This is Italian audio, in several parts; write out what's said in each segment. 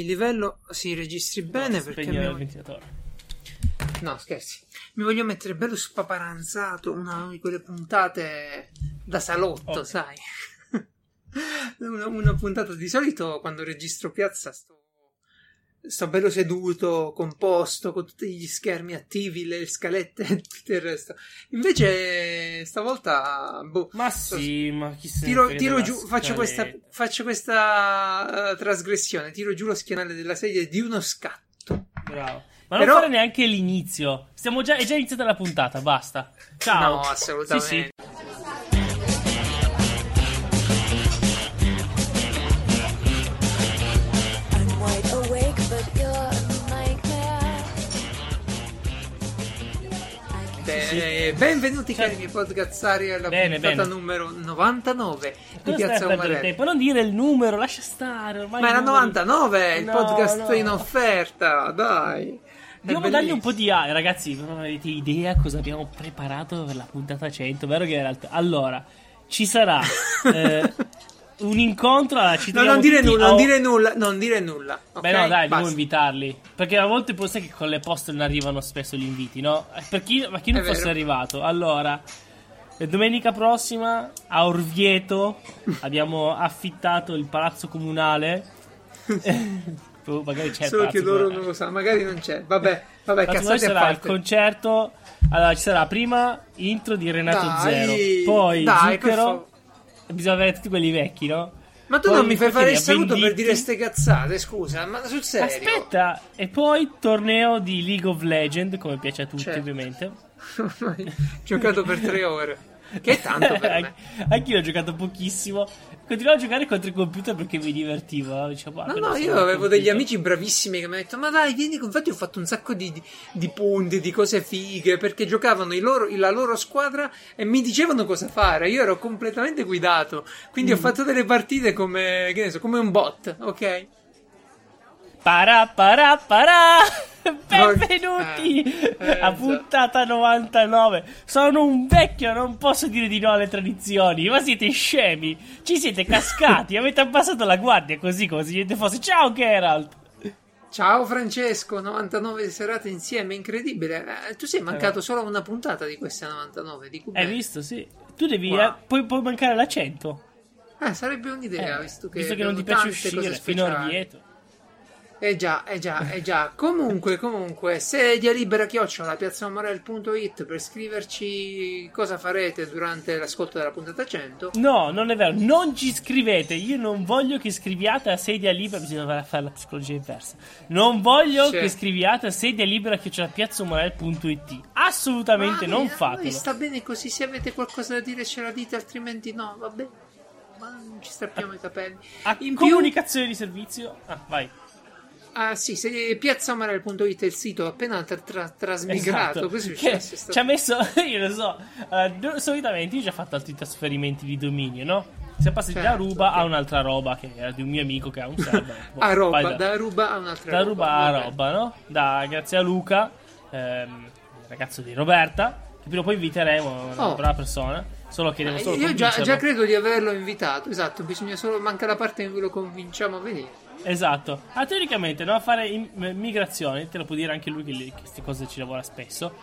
Il livello si registri bene No, perché mi il ventilatore. No, scherzi. Mi voglio mettere bello spaparanzato, una di quelle puntate da salotto, Ok. sai. una, una puntata di solito quando registro piazza sto, sto bello seduto, composto, con tutti gli schermi attivi, le scalette e tutto il resto. Invece stavolta, boh, Ma sì, ma chi se Tiro, tiro giù, faccio questa, faccio questa eh, trasgressione, tiro giù lo schienale della sedia di uno scatto. Bravo. Ma Però- non fare neanche l'inizio. Stiamo già, è già iniziata la puntata, basta. Ciao. No, assolutamente. Sì, sì. Can Beh, benvenuti Cioè- cari miei podcazzari alla Bene, puntata bene. numero 99 di Piazza Umarelli. Non dire il numero, lascia stare. Ma era numeri- 99, il No, podcast no. in offerta, dai. Dobbiamo dargli un po' di A, ragazzi. Non avete idea cosa abbiamo preparato per la puntata 100? Vero che in realtà. Allora, ci sarà eh, un incontro. Allora, ci No, non dire tutti nulla, non dire nulla, non dire nulla. Beh, ok? no, dai, devo invitarli. Perché a volte può essere che con le poste non arrivano spesso gli inviti, no? Eh, Per chi, ma chi non È fosse vero. arrivato, allora. eh, Domenica prossima a Orvieto abbiamo affittato il palazzo comunale. Oh, magari c'è Solo che loro non lo sanno, magari non c'è. Vabbè, vabbè, cazzate a sarà il concerto. Allora, ci sarà prima intro di Renato Dai, Zero, poi dai, Zucchero. Bisogna avere tutti quelli vecchi, no? Ma tu Poi non mi fai fare il saluto per dire ste cazzate, scusa, ma sul serio? Aspetta, e poi torneo di League of Legends, come piace a tutti, Certo. ovviamente. Giocato per tre ore. Che è tanto per me. Anch'io ho giocato pochissimo. Continuavo a giocare contro il computer perché mi divertivo. no? Dicevo, ah, No, no, io avevo degli amici bravissimi che mi hanno detto: Ma dai, vieni. Infatti, ho fatto un sacco di, di, di punti, di cose fighe perché giocavano i loro- la loro squadra e mi dicevano cosa fare. Io ero completamente guidato. Quindi ho Mm. fatto delle partite come, che ne so, come un bot, ok? Para para para! Benvenuti Eh, eh, a puntata 99. Sono un vecchio, non posso dire di no alle tradizioni. Ma siete scemi? Ci siete cascati? Avete abbassato la guardia così come se niente fosse. Ciao Geralt! Ciao Francesco, 99 serate insieme, incredibile. Eh, tu sei mancato solo a una puntata di queste 99, di Hai visto? Sì. Tu devi. Wow. eh, puoi, puoi mancare la 100. Eh, sarebbe un'idea, Eh, visto che, non ti piace uscire fino a speciali. Eh già, eh già, eh già. Comunque, comunque, sedia libera chiocciola piazzamorel.it per scriverci cosa farete durante l'ascolto della puntata 100. No, non è vero. Non ci scrivete. Io non voglio che scriviate a sedia libera. Bisogna fare la psicologia inversa. Non voglio Sì. che scriviate a sedia libera che c'è la piazzamorel.it. Assolutamente Ma non a noi fatelo. sta bene così, se avete qualcosa da dire ce la dite, altrimenti no, va bene. Ma non ci strappiamo i capelli. A In più, comunicazione di servizio. Ah, vai. Ah sì, se piazzamorel.it è il sito appena tra- tra- trasmigrato, Esatto. Che ci ha messo, io lo so, eh, do- solitamente io ho già fatto altri trasferimenti di dominio, no? Siamo passati da Certo, Ruba ok. a un'altra roba che era di un mio amico che ha un server. Boh, A roba, vai da ruba a un'altra da roba. ruba a vabbè. roba, no? Da, grazie a Luca, ehm, ragazzo di Roberta, che prima o poi inviteremo, una Oh. brava persona, solo che devo Eh, solo Io già, già credo di averlo invitato, esatto, bisogna solo, manca la parte in cui lo convinciamo a venire. Esatto. Ah, teoricamente, no? A fare in- migrazioni, te lo può dire anche lui che, che queste cose ci lavora spesso.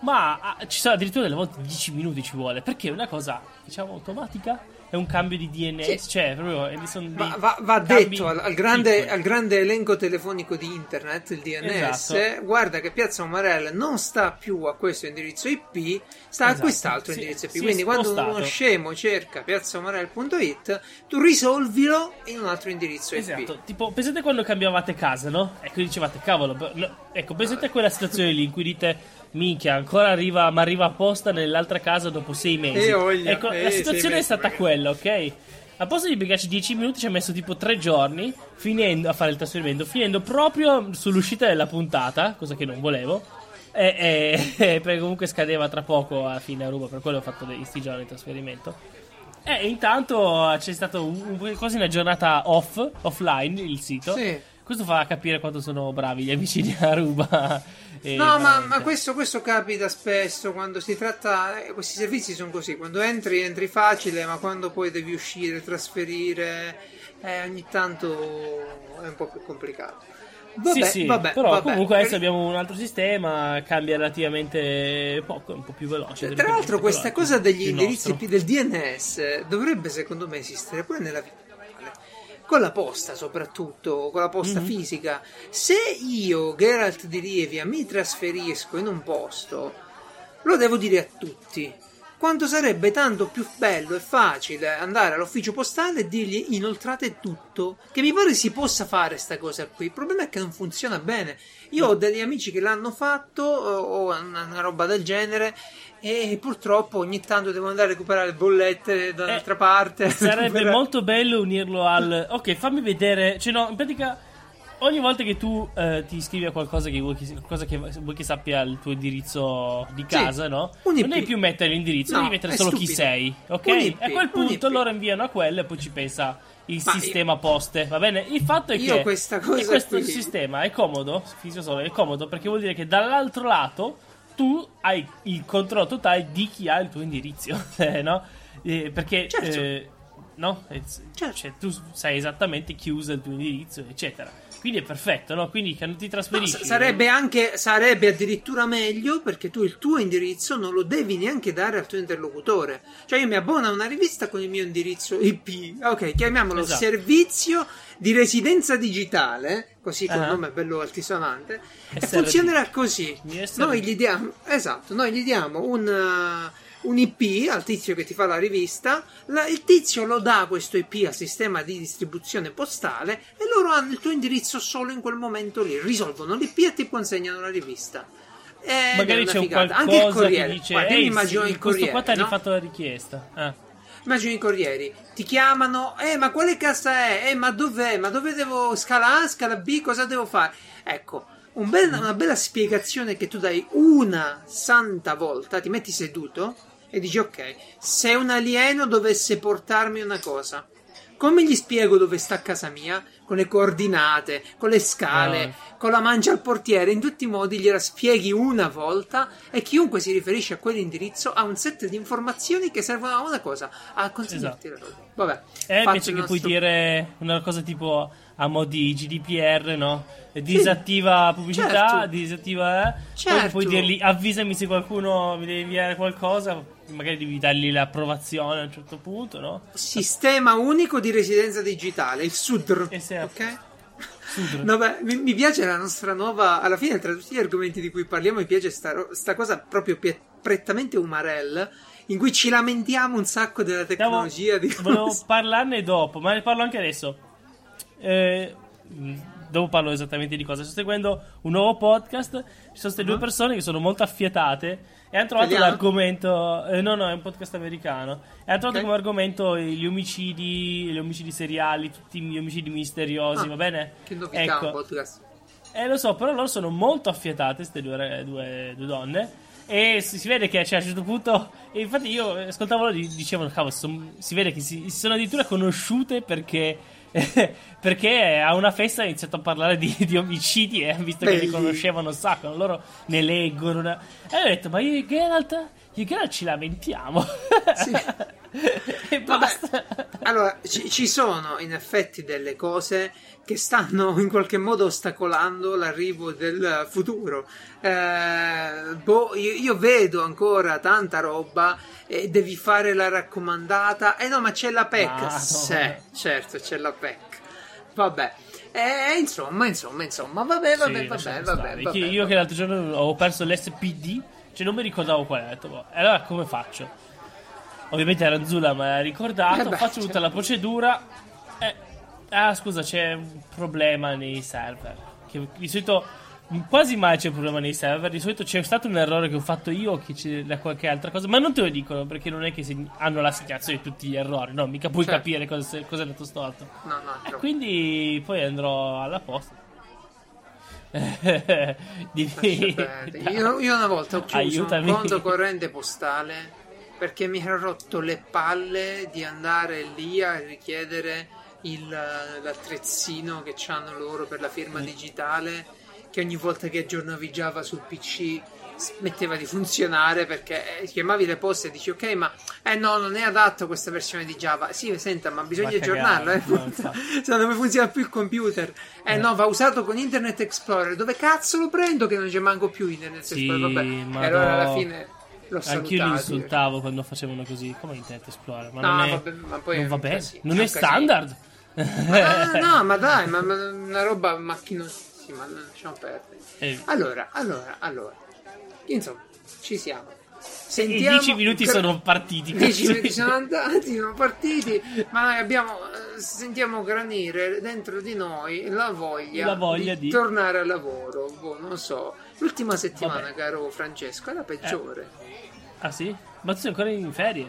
Ma ah, ci sono addirittura delle volte 10 minuti ci vuole. Perché è una cosa, diciamo, automatica. È un cambio di DNS. Sì. Cioè, proprio. e sono Va, va- va detto al, al grande, al grande elenco telefonico di internet, il DNS, Esatto. guarda che Piazza Umarell non sta più a questo indirizzo IP, sta a Esatto. quest'altro Si- indirizzo IP. Quindi quando uno scemo cerca piazzaumarell.it, tu risolvilo in un altro indirizzo Esatto, IP. tipo, pensate quando cambiavate casa, no? Ecco, dicevate, cavolo, ecco, pensate a quella situazione lì in cui dite, minchia, ancora arriva, ma arriva apposta nell'altra casa dopo sei mesi. Eh, voglia, ecco, eh, la situazione è mesi, stata magari. quella, ok? A posto di piegarci 10 minuti ci ha messo tipo 3 giorni finendo, a fare il trasferimento, finendo proprio sull'uscita della puntata, cosa che non volevo. E, e- perché comunque scadeva tra poco a fine ruba, per quello ho fatto dei sti giorni di trasferimento. E intanto c'è stata un- un- quasi una giornata off, offline il sito. Sì. Questo fa capire quanto sono bravi gli amici di Aruba. E No, ma, ma questo, questo capita spesso quando si tratta. eh, questi servizi sono così: quando entri, entri facile, ma quando poi devi uscire, trasferire, eh, ogni tanto è un po' più complicato. Vabbè, sì, sì, vabbè, però vabbè. comunque adesso abbiamo un altro sistema, cambia relativamente poco, è un po' più veloce. Tra l'altro, questa cosa degli indirizzi nostro. Del DNS dovrebbe, secondo me, esistere pure nella vita. Con la posta, soprattutto, con la posta Mhm. fisica. Se io, Geralt di Rievia, mi trasferisco in un posto, lo devo dire a tutti. Quanto sarebbe tanto più bello e facile andare all'ufficio postale e dirgli inoltrate tutto. Che mi pare si possa fare sta cosa qui. Il problema è che non funziona bene. Io ho degli amici che l'hanno fatto o una, una roba del genere e purtroppo ogni tanto devo andare a recuperare bollette da un'altra parte. Eh, Sarebbe recuperare- molto bello unirlo al. Ok, fammi vedere. Cioè, no, in pratica. Ogni volta che tu eh, ti iscrivi a qualcosa che vuoi che, che vuoi che sappia il tuo indirizzo di casa, no? un Non devi più mettere l'indirizzo, No, devi mettere solo chi stupido. sei, ok? IP, e a quel un punto loro inviano a quello e poi ci pensa il Ma sistema poste, va bene? Il fatto è Io che questa cosa e questo qui- sistema è comodo, è comodo perché vuol dire che dall'altro lato tu hai il controllo totale di chi ha il tuo indirizzo, eh, no? Eh, perché Certo. eh, no? Certo. cioè, tu sai esattamente chi usa il tuo indirizzo, eccetera. Quindi è perfetto, no? Quindi quando ti No, trasferisci sa- sarebbe anche sarebbe addirittura meglio perché tu il tuo indirizzo non lo devi neanche dare al tuo interlocutore. Cioè io mi abbono a una rivista con il mio indirizzo IP, ok, chiamiamolo Esatto. servizio di residenza digitale, così con Ah. nome bello altisonante, e SRD. funzionerà così. Noi gli diamo esatto, noi gli diamo un un IP al tizio che ti fa la rivista, la- il tizio lo dà questo IP al sistema di distribuzione postale e loro hanno il tuo indirizzo solo in quel momento lì, risolvono l'IP e ti consegnano la rivista. È magari c'è un figata. Anche il corriere. dice Guarda, Ehi, immagino sì, il questo qua ti ha corriere, no? rifatto la richiesta. Ah. Immagino i corrieri, ti chiamano, eh ma quale casa è? Eh ma dov'è? Ma dove devo scala A, scala B, cosa devo fare? Ecco, un bel- una bella spiegazione che tu dai una santa volta, ti metti seduto e dici ok, se un alieno dovesse portarmi una cosa, come gli spiego dove sta casa mia? Con le coordinate, con le scale, con la mancia al portiere, in tutti i modi gliela spieghi una volta e chiunque si riferisce a quell'indirizzo ha un set di informazioni che servono a una cosa, a consegnarti la roba. Vabbè, Eh, invece che puoi dire una cosa tipo a mo' di GDPR, no? Disattiva pubblicità, Certo. disattiva. Eh. Poi Certo. puoi dirgli avvisami se qualcuno mi deve inviare qualcosa. Magari devi dargli l'approvazione a un certo punto, no? Sistema unico di residenza digitale, il SUDR. Esatto. Ok? Sudro. Vabbè, mi, mi piace la nostra nuova. Alla fine, tra tutti gli argomenti di cui parliamo, mi piace sta, sta cosa proprio pie- prettamente umarell. In cui ci lamentiamo un sacco della Stavo- tecnologia. di volevo parlarne dopo, ma ne parlo anche adesso. Eh, mh, dopo parlo esattamente di cosa. Sto seguendo un nuovo podcast. Ci sono queste due Ah. persone che sono molto affiatate. E hanno trovato Italiano? l'argomento. eh, no, no, è un podcast americano. E hanno trovato Ok. come argomento gli omicidi, gli omicidi seriali, tutti gli omicidi misteriosi, Ah, va bene? Che novità Ecco. un podcast. Eh, lo so, però loro sono molto affiatate, queste due, due- due donne. E si, si vede che cioè, a un certo punto. Infatti, io ascoltavo loro e dicevano: Cavolo, son- si vede che si, si sono addirittura conosciute perché. perché a una festa ha iniziato a parlare di, di omicidi e hanno visto che li Belli. conoscevano un sacco. Loro ne leggono. una- E ho detto: Ma io e Geralt, io e Geralt ci lamentiamo. Sì. e basta. Allora, ci, ci sono in effetti delle cose che stanno in qualche modo ostacolando l'arrivo del futuro. Eh, boh, io, io vedo ancora tanta roba e devi fare la raccomandata. Eh no, ma c'è la PEC. Madonna. Sì, certo, c'è la PEC. Vabbè. Eh, insomma, insomma, insomma, vabbè, vabbè, Sì, vabbè, vabbè, vabbè, Io- che l'altro giorno ho perso l'SPD, cioè non mi ricordavo qual era. Detto, boh, e allora come faccio? Ovviamente Ranzula me l'ha ricordato, Eh beh, faccio tutta certo. la procedura. Eh, ah, scusa, c'è un problema nei server. Che di solito quasi mai c'è un problema nei server. Di solito c'è stato un errore che ho fatto io, che c'è da qualche altra cosa. Ma non te lo dicono perché non è che segn- hanno la segnazione di tutti gli errori. No, mica puoi Certo. capire cosa, cosa è andato storto. No, no, E quindi poi andrò alla posta. Io, io una volta ho chiuso Aiutami. un conto corrente postale perché mi ero rotto le palle di andare lì a richiedere il, l'attrezzino che hanno loro per la firma Mm. digitale che ogni volta che aggiornavi Java sul PC smetteva di funzionare perché eh, chiamavi le poste e dici ok ma eh no non è adatto questa versione di Java sì senta ma bisogna Va a aggiornarlo cagare, eh. no, infatti. se no non funziona più il computer eh, Eh. no va usato con Internet Explorer dove cazzo lo prendo che non c'è manco più Internet Sì, Explorer vabbè ma e allora alla no. fine l'ho Anch'io li insultavo quando facevano così. Come Internet Explorer? Ma No, non è, vabbè, ma poi non va un bene. casino, non è standard. Ah, no ma dai ma, ma una roba macchinosissima non lasciamo perdere Eh, allora allora allora insomma ci siamo I Sentiamo 10 minuti gra- sono partiti. 10 così. minuti sono andati, sono partiti, ma abbiamo, eh, sentiamo granire dentro di noi la voglia, La voglia di- tornare al lavoro. Boh, non so, l'ultima settimana, Vabbè. caro Francesco, è la peggiore. Ah sì? Ma tu sei ancora in ferie?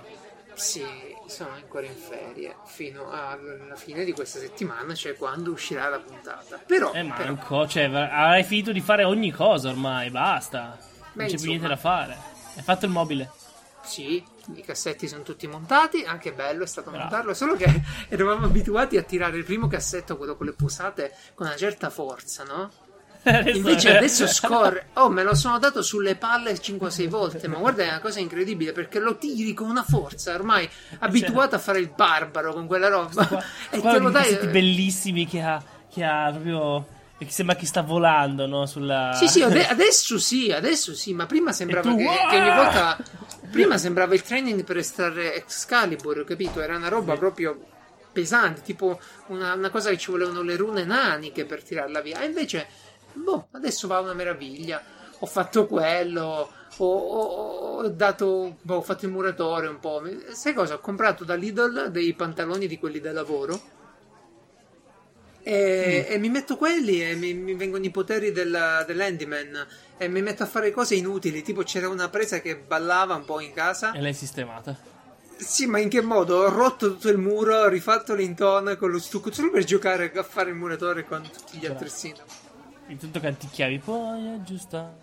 Sì, sono ancora in ferie fino alla fine di questa settimana, cioè quando uscirà la puntata. Però, Eh, però manco. Cioè, avrai finito di fare ogni cosa ormai. Basta. Beh, non c'è più niente da fare. Hai fatto il mobile. Sì, i cassetti sono tutti montati, anche bello è stato Bravo. montarlo, solo che eravamo abituati a tirare il primo cassetto, quello con le posate, con una certa forza, no? Invece adesso scorre, oh me lo sono dato sulle palle 5-6 volte, ma guarda è una cosa incredibile perché lo tiri con una forza, ormai abituato a fare il barbaro con quella roba Qua, e qua te lo dai... questi bellissimi che ha, che ha proprio. che sembra che sta volando, no? Sulla. Sì, sì, ade- adesso sì, adesso sì, ma prima sembrava tu, che, "Uah!" che ogni volta. Prima sembrava il training per estrarre Excalibur, capito? Era una roba Sì. proprio pesante, tipo una, una cosa che ci volevano le rune naniche per tirarla via. E invece, boh, adesso va una meraviglia. Ho fatto quello, ho, ho- ho dato, ho fatto il muratore un po'. Sai cosa? Ho comprato da Lidl dei pantaloni di quelli da lavoro. E, e mi metto quelli e mi, mi vengono i poteri della- dell'Handyman e mi metto a fare cose inutili. Tipo, c'era una presa che ballava un po' in casa. E l'hai sistemata. Sì, ma in che modo? Ho rotto tutto il muro, ho rifatto l'intona con lo stucco solo per giocare a fare il muratore con tutti gli attrezzini. Intanto canticchiavi, poi aggiusta.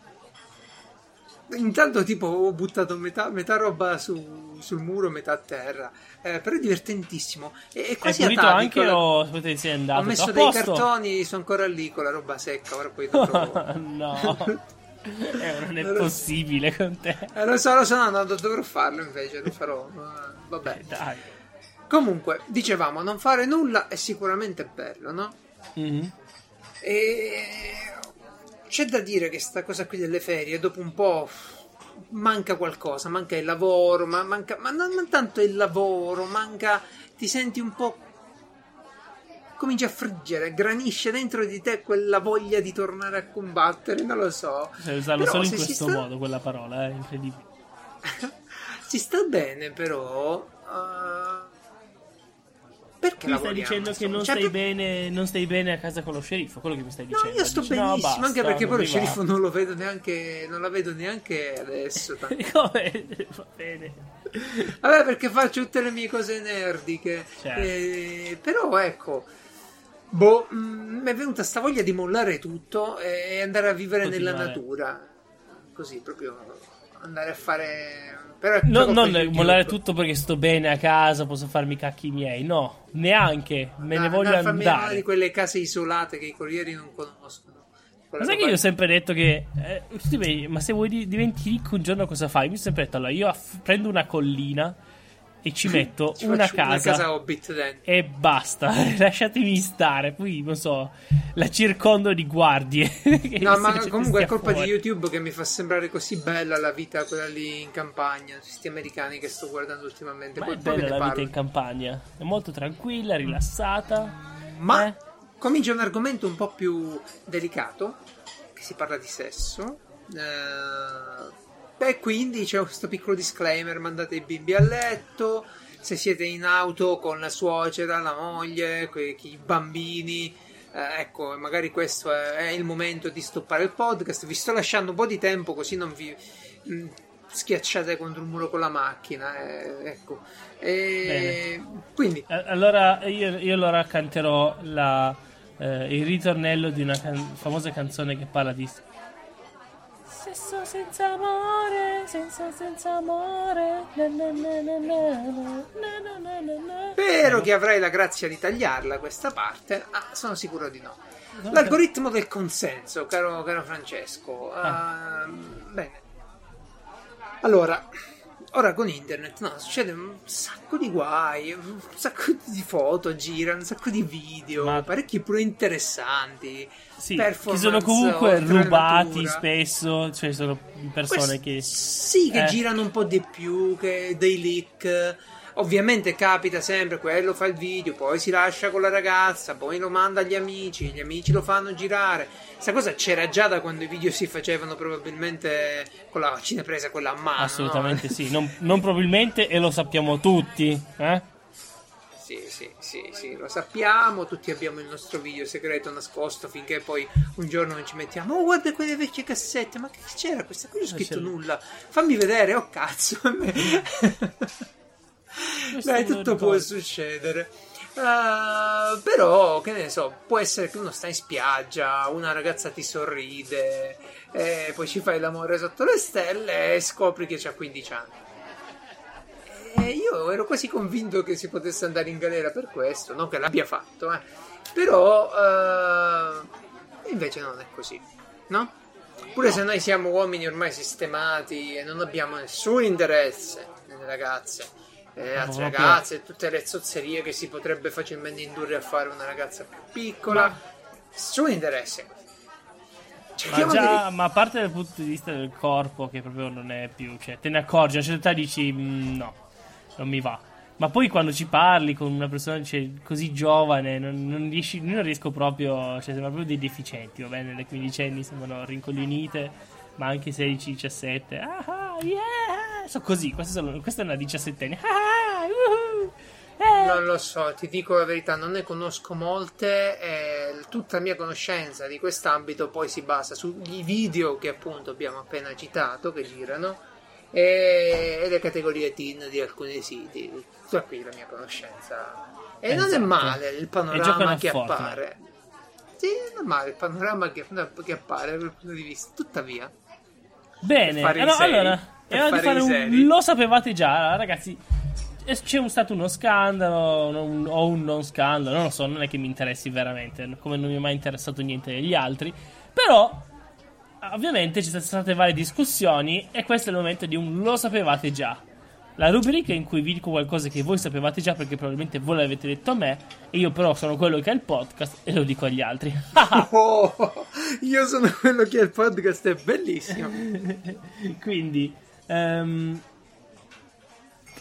Intanto, tipo, ho buttato metà, metà roba su- sul muro, metà a terra. Eh, però è divertentissimo. E, è Hai quasi atavico. anche o sapete sei andato? Ho messo dei posto? cartoni, sono ancora lì con la roba secca. Ora poi no. Eh, non è lo- possibile con te. Eh, lo so, lo so, no, no, dovrò farlo invece, lo farò. ma Vabbè. Dai. Comunque, dicevamo, non fare nulla è sicuramente bello, no? Mhm. E c'è da dire che sta cosa qui delle ferie, dopo un po' manca qualcosa, manca il lavoro, ma, manca, ma non, non tanto il lavoro, manca, ti senti un po'... comincia a friggere, granisce dentro di te quella voglia di tornare a combattere, non lo so. Sai usarlo Però solo in questo sta- modo, quella parola, è incredibile. Si sta bene, però... eh, perché mi stai dicendo che non Cioè, stai, per- bene, non stai bene a casa con lo sceriffo, quello che mi stai No, dicendo. io sto Dici, no, benissimo, basta, anche perché poi lo sceriffo non lo vedo neanche, non la vedo neanche adesso. Come? Va bene. Vabbè, perché faccio tutte le mie cose nerdiche. Certo. Eh, però ecco, boh, mm, mi è venuta sta voglia di mollare tutto e andare a vivere nella Continuare. natura. Così, proprio andare a fare... Però No, non mollare tutto perché sto bene a casa, posso farmi i cacchi miei. No, neanche. Me ne Ah, voglio andare a farmi una andare. di quelle case isolate che i corrieri non conoscono. Ma sai che io ho sempre detto che. eh, ma se vuoi di- diventi ricco un giorno cosa fai? Mi ho sempre detto allora io aff- prendo una collina e ci metto Ci una casa, Una casa Hobbit dentro. e basta. Lasciatemi stare. Poi non so, la circondo di guardie. No, ma comunque è colpa fuori. di YouTube che mi fa sembrare così bella la vita quella lì in campagna, questi americani che sto guardando ultimamente. Ma Poi, è bella la vita parlo. in campagna. È molto tranquilla, rilassata. Ma Eh? comincia un argomento un po' più delicato, che si parla di sesso. Eh, e quindi c'è questo piccolo disclaimer, mandate i bimbi a letto, se siete in auto con la suocera, la moglie, que- i bambini, eh, ecco, magari questo è, è il momento di stoppare il podcast. Vi sto lasciando un po' di tempo così non vi mh, schiacciate contro un muro con la macchina. eh, ecco. E quindi Eh, Allora io, io allora canterò la, eh, il ritornello di una can- famosa canzone che parla di sesso senza amore, senza senza amore. na na na na na, na na na na na. Spero che avrai la grazia di tagliarla questa parte. Ah, sono sicuro di no. L'algoritmo del consenso, caro, caro Francesco. Ah. Ehm, bene, Allora, ora con internet no, succede un sacco di guai, un sacco di foto girano, un sacco di video, Ma- parecchi pure interessanti. Sì, che sono comunque rubati spesso, cioè sono persone Quest- che... Sì, che Eh. girano un po' di più, che dei leak. Ovviamente capita sempre, quello fa il video, poi si lascia con la ragazza, poi lo manda agli amici, gli amici lo fanno girare. Questa cosa c'era già da quando i video si facevano probabilmente con la cinepresa, quella a mano. Assolutamente no? sì, non, non probabilmente e lo sappiamo tutti, eh? Sì, sì, sì, sì, lo sappiamo, tutti abbiamo il nostro video segreto nascosto finché poi un giorno non ci mettiamo, oh guarda quelle vecchie cassette, ma che c'era questa? Qui non ho scritto c'era. nulla, fammi vedere, oh cazzo. lo tutto può succedere. Uh, però, che ne so, può essere che uno sta in spiaggia, una ragazza ti sorride, e poi ci fai l'amore sotto le stelle e scopri che c'ha 15 anni. E io ero quasi convinto che si potesse andare in galera per questo, non che l'abbia fatto, eh. però eh, invece non è così, no? Pure se noi siamo uomini ormai sistemati e non abbiamo nessun interesse nelle ragazze, eh, Ma altre ragazze tutte le zozzerie che si potrebbe facilmente indurre a fare una ragazza più piccola, nessun interesse. Ma, già, di... ma a parte dal punto di vista del corpo, che proprio non è più, cioè te ne accorgi, a una certa età dici "Mm, no, non mi va. Ma poi quando ci parli con una persona cioè, così giovane, non, non riesci, io non riesco proprio, cioè sembrano proprio dei deficienti, va bene? Le quindicenni sembrano rincoglionite, ma anche 16, 17, ah, ah, yeah! Sono così, questa, è una diciassettenne, ah, uhu, eh. Non lo so, ti dico la verità, non ne conosco molte e tutta la mia conoscenza di quest'ambito poi si basa sugli video che appunto abbiamo appena citato, che girano, e, e le categorie teen di alcuni siti. Tutta qui la mia conoscenza. E non è Esatto. male il panorama che Fortnite. appare. Sì, non è male il panorama che, che appare dal punto di vista. Tuttavia, Bene, allora, seri. allora di fare un... Lo sapevate già, ragazzi. C'è stato uno scandalo un- o un non scandalo, non lo so, non è che mi interessi veramente, come non mi è mai interessato niente degli altri. Però, ovviamente, ci sono state varie discussioni e questo è il momento di un lo sapevate già. La rubrica in cui vi dico qualcosa che voi sapevate già perché probabilmente voi l'avete detto a me e io però sono quello che ha il podcast e lo dico agli altri. oh, io sono quello che ha il podcast, è bellissimo. Quindi, ehm,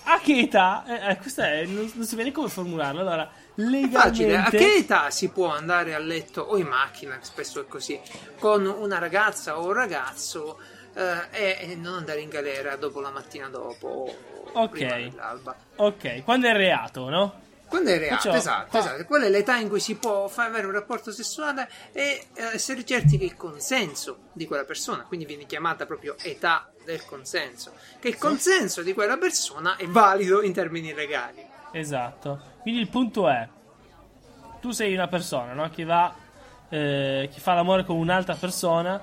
a che età? Eh, questa è, non, non si vede come formularlo. Allora, legalmente. Facile, a che età si può andare a letto o in macchina, spesso è così, con una ragazza o un ragazzo eh, e, non andare in galera dopo la mattina dopo o Ok. Ok, quando è reato, no? Quando è reato, esatto, qua- esatto. Quella è l'età in cui si può fare avere un rapporto sessuale e eh, essere certi che il consenso di quella persona, quindi viene chiamata proprio età del consenso, che il consenso di quella persona è valido in termini legali. Esatto. Quindi il punto è: tu sei una persona, no? Che va. eh, che fa l'amore con un'altra persona.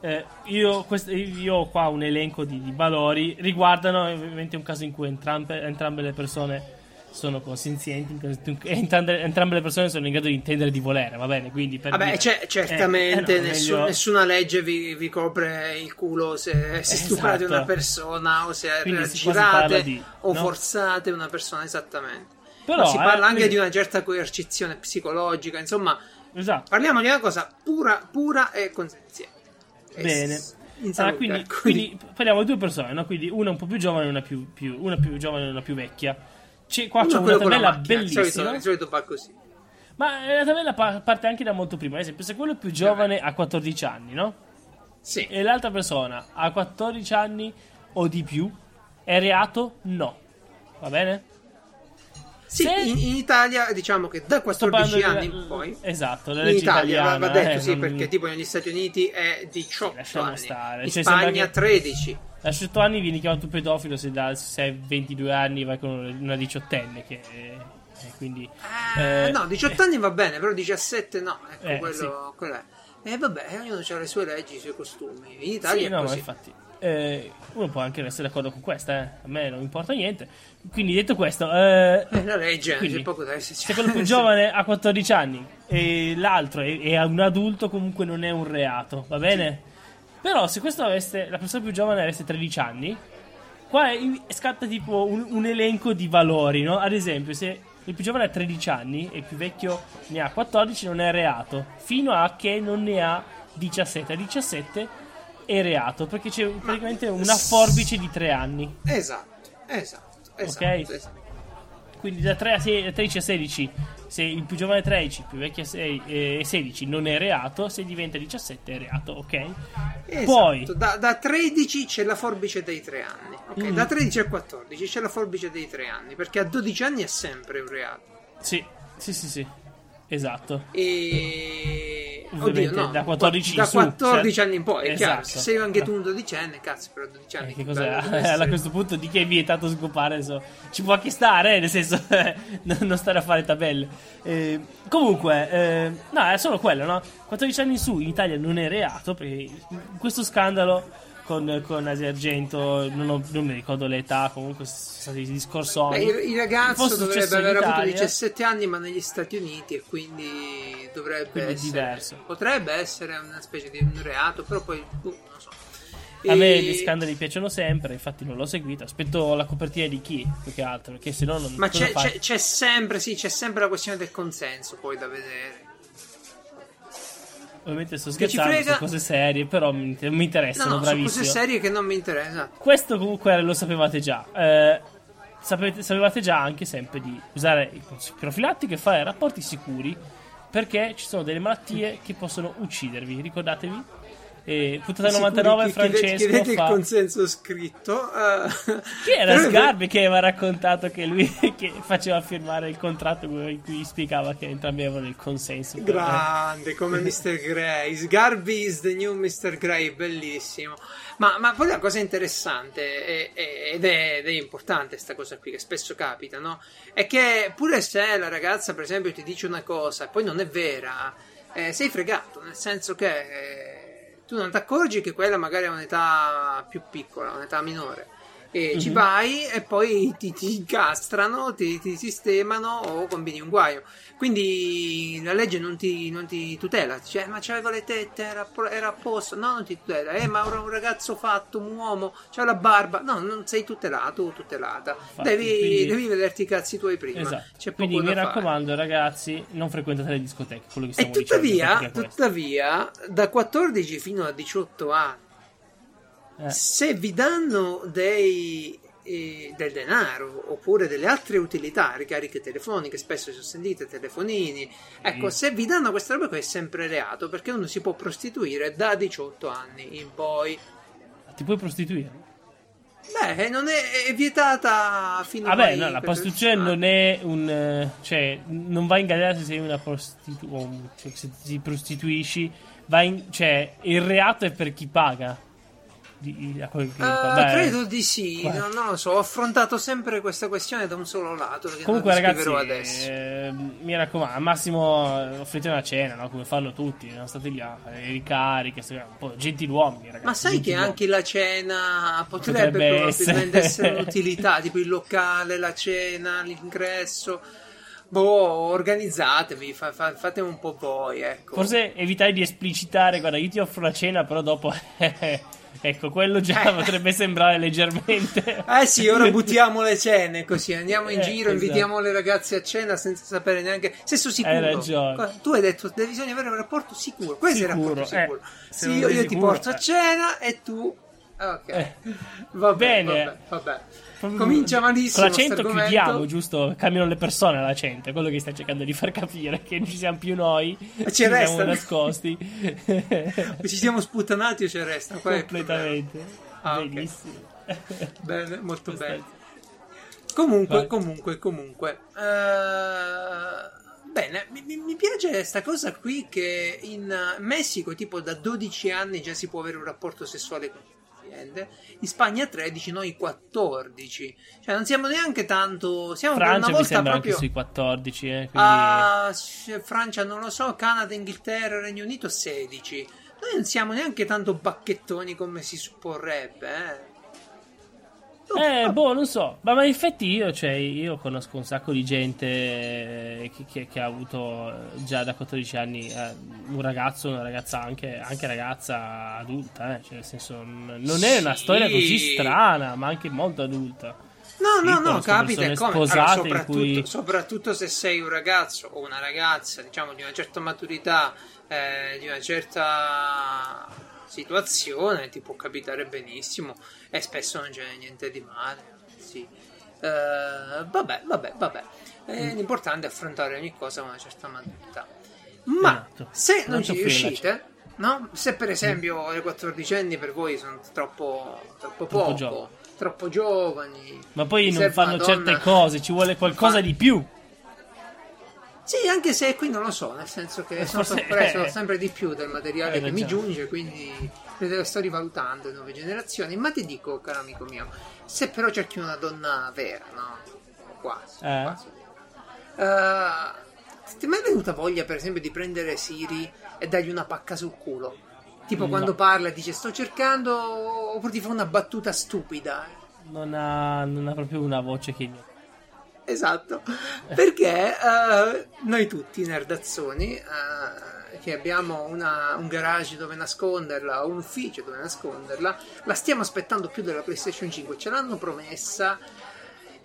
eh, io, quest- io ho qua un elenco di, di valori. Riguardano ovviamente un caso in cui entrambe, entrambe le persone sono consenzienti. e Entrambe, entrambe le persone sono in grado di intendere di volere, va bene? Quindi per Vabbè, dire- c'è- certamente eh, eh, no, nessun- meglio- nessuna legge vi, vi copre il culo se, se stuprate Esatto. una persona o se raggirate di- o no? forzate una persona, esattamente. Però, Ma si parla eh, anche quindi- di una certa coercizione psicologica, insomma, Esatto. parliamo di una cosa pura, pura e consenziente. Bene. s- in Allora, salute, quindi, ecco. quindi parliamo di due persone, no? Quindi una un po' più giovane e una più, più- una più giovane e una più vecchia. C'è, qua c'è una tabella macchina, bellissima. di solito va così. Ma eh, la tabella pa- parte anche da molto prima. Ad esempio, se quello più giovane ha 14 anni, no? Sì. E l'altra persona ha 14 anni o di più, è reato? No. Va bene? Sì, Se- in, in Italia diciamo che da Sto 14 parlando anni in poi Esatto, la in legge Italia va- italiana. va detto eh, sì non- perché tipo negli Stati Uniti è 18 lasciamo anni stare, in cioè, Spagna che- 13 A 18 anni vieni chiamato pedofilo se, da, se hai 22 anni vai con una diciottenne. Che, eh, quindi, Eh, eh, no 18 anni va bene però 17 no ecco Eh, quello, quello è e vabbè ognuno ha le sue leggi i suoi costumi in Sì, Italia no, è ma così infatti. eh, uno può anche essere d'accordo con questa, eh. a me non importa niente. Quindi, detto questo, eh, Eh, la legge quindi, poco da esserci se quello più giovane ha 14 anni e l'altro è, è un adulto, comunque non è un reato, va bene? Però, se questo avesse, la persona più giovane avesse 13 anni, qua è- scatta tipo un, un elenco di valori, no? Ad esempio, se il più giovane ha 13 anni e il più vecchio ne ha 14, non è reato, fino a che non ne ha 17. A 17 è reato, perché c'è praticamente una forbice di 3 anni. Esatto, esatto, esatto. Ok. esatto. Quindi da, 3 a 6 da 13 a 16, se il più giovane è 13, il più vecchio è 6 e 16 non è reato, se diventa 17 è reato, ok? Esatto, Poi, da, da 13 c'è la forbice dei 3 anni. ok? Mm. Da 13 a 14 c'è la forbice dei 3 anni. Perché a 12 anni è sempre un reato. sì, sì, sì, sì, esatto. E. Ovviamente Oddio, no, da 14 da in su, 14 cioè- anni in poi. Esatto. chiaro, se sei anche tu un dodicenne, cazzo, però a 12 anni. Eh, che cos'è? a questo punto di che è vietato scopare adesso ci può anche stare, eh, nel senso non stare a fare tabelle. Eh, comunque, eh, no, è solo quello, no? 14 anni in su in Italia non è reato perché questo scandalo con, con Asia Argento, non, ho- non mi ricordo l'età, comunque sono stati discorsoni. Beh, il, il ragazzo dovrebbe aver avuto Italia- 17 anni, ma negli Stati Uniti, e quindi dovrebbe Quindi essere. diverso. Potrebbe essere una specie di un reato, però poi boh, non so. A me gli scandali piacciono sempre, infatti non l'ho seguito. Aspetto la copertina di chi, più che altro, perché se no non Ma c'è, c'è- c'è sempre, sì, c'è sempre la questione del consenso poi da vedere. Ovviamente sto scherzando, frega- sono cose serie, però mi, mi No, interessano, no, sono bravissimo. cose serie che non mi interessano. Questo comunque lo sapevate già. Eh, sapete- sapevate già anche sempre di usare principio profilattico e fare rapporti sicuri perché ci sono delle malattie che possono uccidervi. Ricordatevi? Eh, puntata Sicuri 99 che chiede- Francesco chiedete il fa... consenso scritto. eh. Chi era Sgarbi che aveva raccontato che lui che faceva firmare il contratto in cui spiegava che entrambi avevano il consenso? per- Grande come Mr. Grey. Sgarby is the new Mr. Grey, bellissimo. Ma, ma poi la cosa interessante è- è- ed, è, ed è importante questa cosa qui che spesso capita, no? È che pure se la ragazza, per esempio, ti dice una cosa e poi non è vera, eh, sei fregato, nel senso che eh, tu non ti accorgi che quella magari ha un'età più piccola, un'età minore. E ci Mhm. vai e poi ti, ti incastrano, ti, ti sistemano o combini un guaio. Quindi la legge non ti, non ti tutela. "Eh, ma c'aveva le tette, era, era a posto. No, non ti tutela. Eh, ma era un ragazzo fatto, un uomo, c'ha la barba. No, non sei tutelato o tutelata. Infatti, devi, quindi- devi vederti i cazzi tuoi prima. Esatto. Quindi mi da fare. raccomando, ragazzi, non frequentate le discoteche. Quello che E stiamo dicendo, tuttavia, questo. tuttavia, da 14 fino a 18 anni, Eh. se vi danno dei, del denaro oppure delle altre utilità, ricariche telefoniche, spesso si sono sentite, telefonini, ecco, Mm. se vi danno questa roba qui è sempre reato perché uno si può prostituire da 18 anni in poi. Ti puoi prostituire? Beh, non è, è vietata fino Vabbè, ai- no, la prostituzione ah. non è un. eh, cioè, non va in galera se sei una prostituta. Cioè, se ti prostituisci, vai in, cioè, il reato è per chi paga. Di, a quel che- Eh, vabbè. credo di sì, no, non lo so, ho affrontato sempre questa questione da un solo lato. che Comunque, ragazzi, eh, mi raccomando, al massimo eh, offrite una cena, no? come fanno tutti. Non state lì a fare ricariche, st- un po' gentiluomini, ragazzi. Ma sai che gentiluomini. anche la cena potrebbe, Potrebbe probabilmente essere. essere un'utilità, tipo il locale, la cena, l'ingresso. Boh, organizzatevi, fa- fa- fate un po' voi, ecco. Forse evitare di esplicitare, guarda, io ti offro la cena, però dopo. ecco, quello già Eh. potrebbe sembrare leggermente. Eh sì, ora buttiamo le cene così, andiamo in Eh, giro, esatto. invitiamo le ragazze a cena senza sapere neanche... Sesso sicuro. Hai ragione. Tu hai detto che bisogna avere un rapporto sicuro. Questo è il Sicuro, rapporto eh. sicuro. Se Sì, io, io ti sicuro, porto a eh. cena e tu... Ok. Eh. Vabbè, Bene. vabbè, vabbè. Comincia malissimo. Con l'accento chiudiamo, giusto? Cambiano le persone l'accento, è quello che sta cercando di far capire, che non ci siamo più noi, ci ci siamo restano. nascosti. Ci siamo sputtanati o ci resta? Problema? Completamente. Ah. Benissimo. Bene, molto Questa- bene. Comunque, Vai. comunque, comunque. eh, bene, mi, mi- piace questa cosa qui che in Messico, tipo da 12 anni già si può avere un rapporto sessuale con il paziente. In Spagna 13, noi 14. Cioè, non siamo neanche tanto. Siamo per Francia una mi sembra proprio. anche sui 14, eh, quindi... Ah, s- Francia non lo so, Canada, Inghilterra, Regno Unito 16. Noi non siamo neanche tanto bacchettoni come si supporrebbe, eh. Eh, boh, non so. Ma, ma in effetti io, cioè, io conosco un sacco di gente eh, che, che- che ha avuto eh, già da 14 anni eh, un ragazzo, una ragazza anche, anche ragazza adulta, eh. Cioè, nel senso, non è una Sì. storia così strana, ma anche molto adulta. No, no, no, capita come. Allora, soprattutto, cui- soprattutto se sei un ragazzo o una ragazza, diciamo, di una certa maturità, eh, di una certa situazione, ti può capitare benissimo e spesso non c'è niente di male. Sì. Eh, vabbè, vabbè, vabbè. Eh, Mm. L'importante è affrontare ogni cosa con una certa maturità. Ma Esatto. se non Non ci riuscite, no? Se per esempio le 14 anni per voi sono troppo, troppo poco, giovani. troppo giovani, Ma poi non fanno una certe cose, ci vuole qualcosa Fa- di più. Sì, anche se qui non lo so, nel senso che sono sorpreso eh. sempre di più del materiale Hai che mi giunge, quindi sto rivalutando le nuove generazioni. Ma ti dico, caro amico mio, se però cerchi una donna vera, no? Quasi. Eh? quasi. Eh, ti è mai venuta voglia, per esempio, di prendere Siri e dargli una pacca sul culo? Tipo No. quando parla e dice sto cercando, oppure ti fa una battuta stupida. Non ha, non ha proprio una voce che... Esatto, perché eh, noi tutti nerdazzoni eh, che abbiamo una- un garage dove nasconderla un ufficio dove nasconderla, la stiamo aspettando più della PlayStation 5, ce l'hanno promessa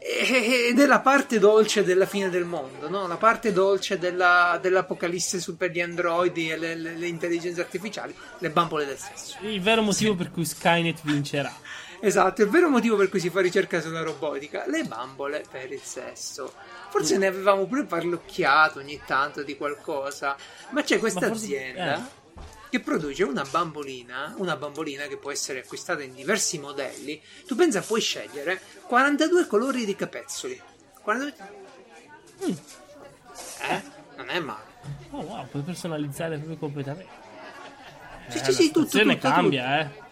e- ed è la parte dolce della fine del mondo, no? la parte dolce della- dell'apocalisse su per gli androidi e le, le- le intelligenze artificiali, le bambole del sesso. Il vero motivo per cui Skynet vincerà. Esatto, il vero motivo per cui si fa ricerca sulla robotica, le bambole per il sesso. Forse ne avevamo pure parlocchiato ogni tanto di qualcosa, ma c'è questa Ma azienda eh. che produce una bambolina, una bambolina che può essere acquistata in diversi modelli. Tu pensa, puoi scegliere 42 colori di capezzoli. 42... Mm. Eh? Non è male. Oh wow, puoi personalizzare proprio completamente. Sì, Eh, sì, sì, tutto, tutto, cambia, eh.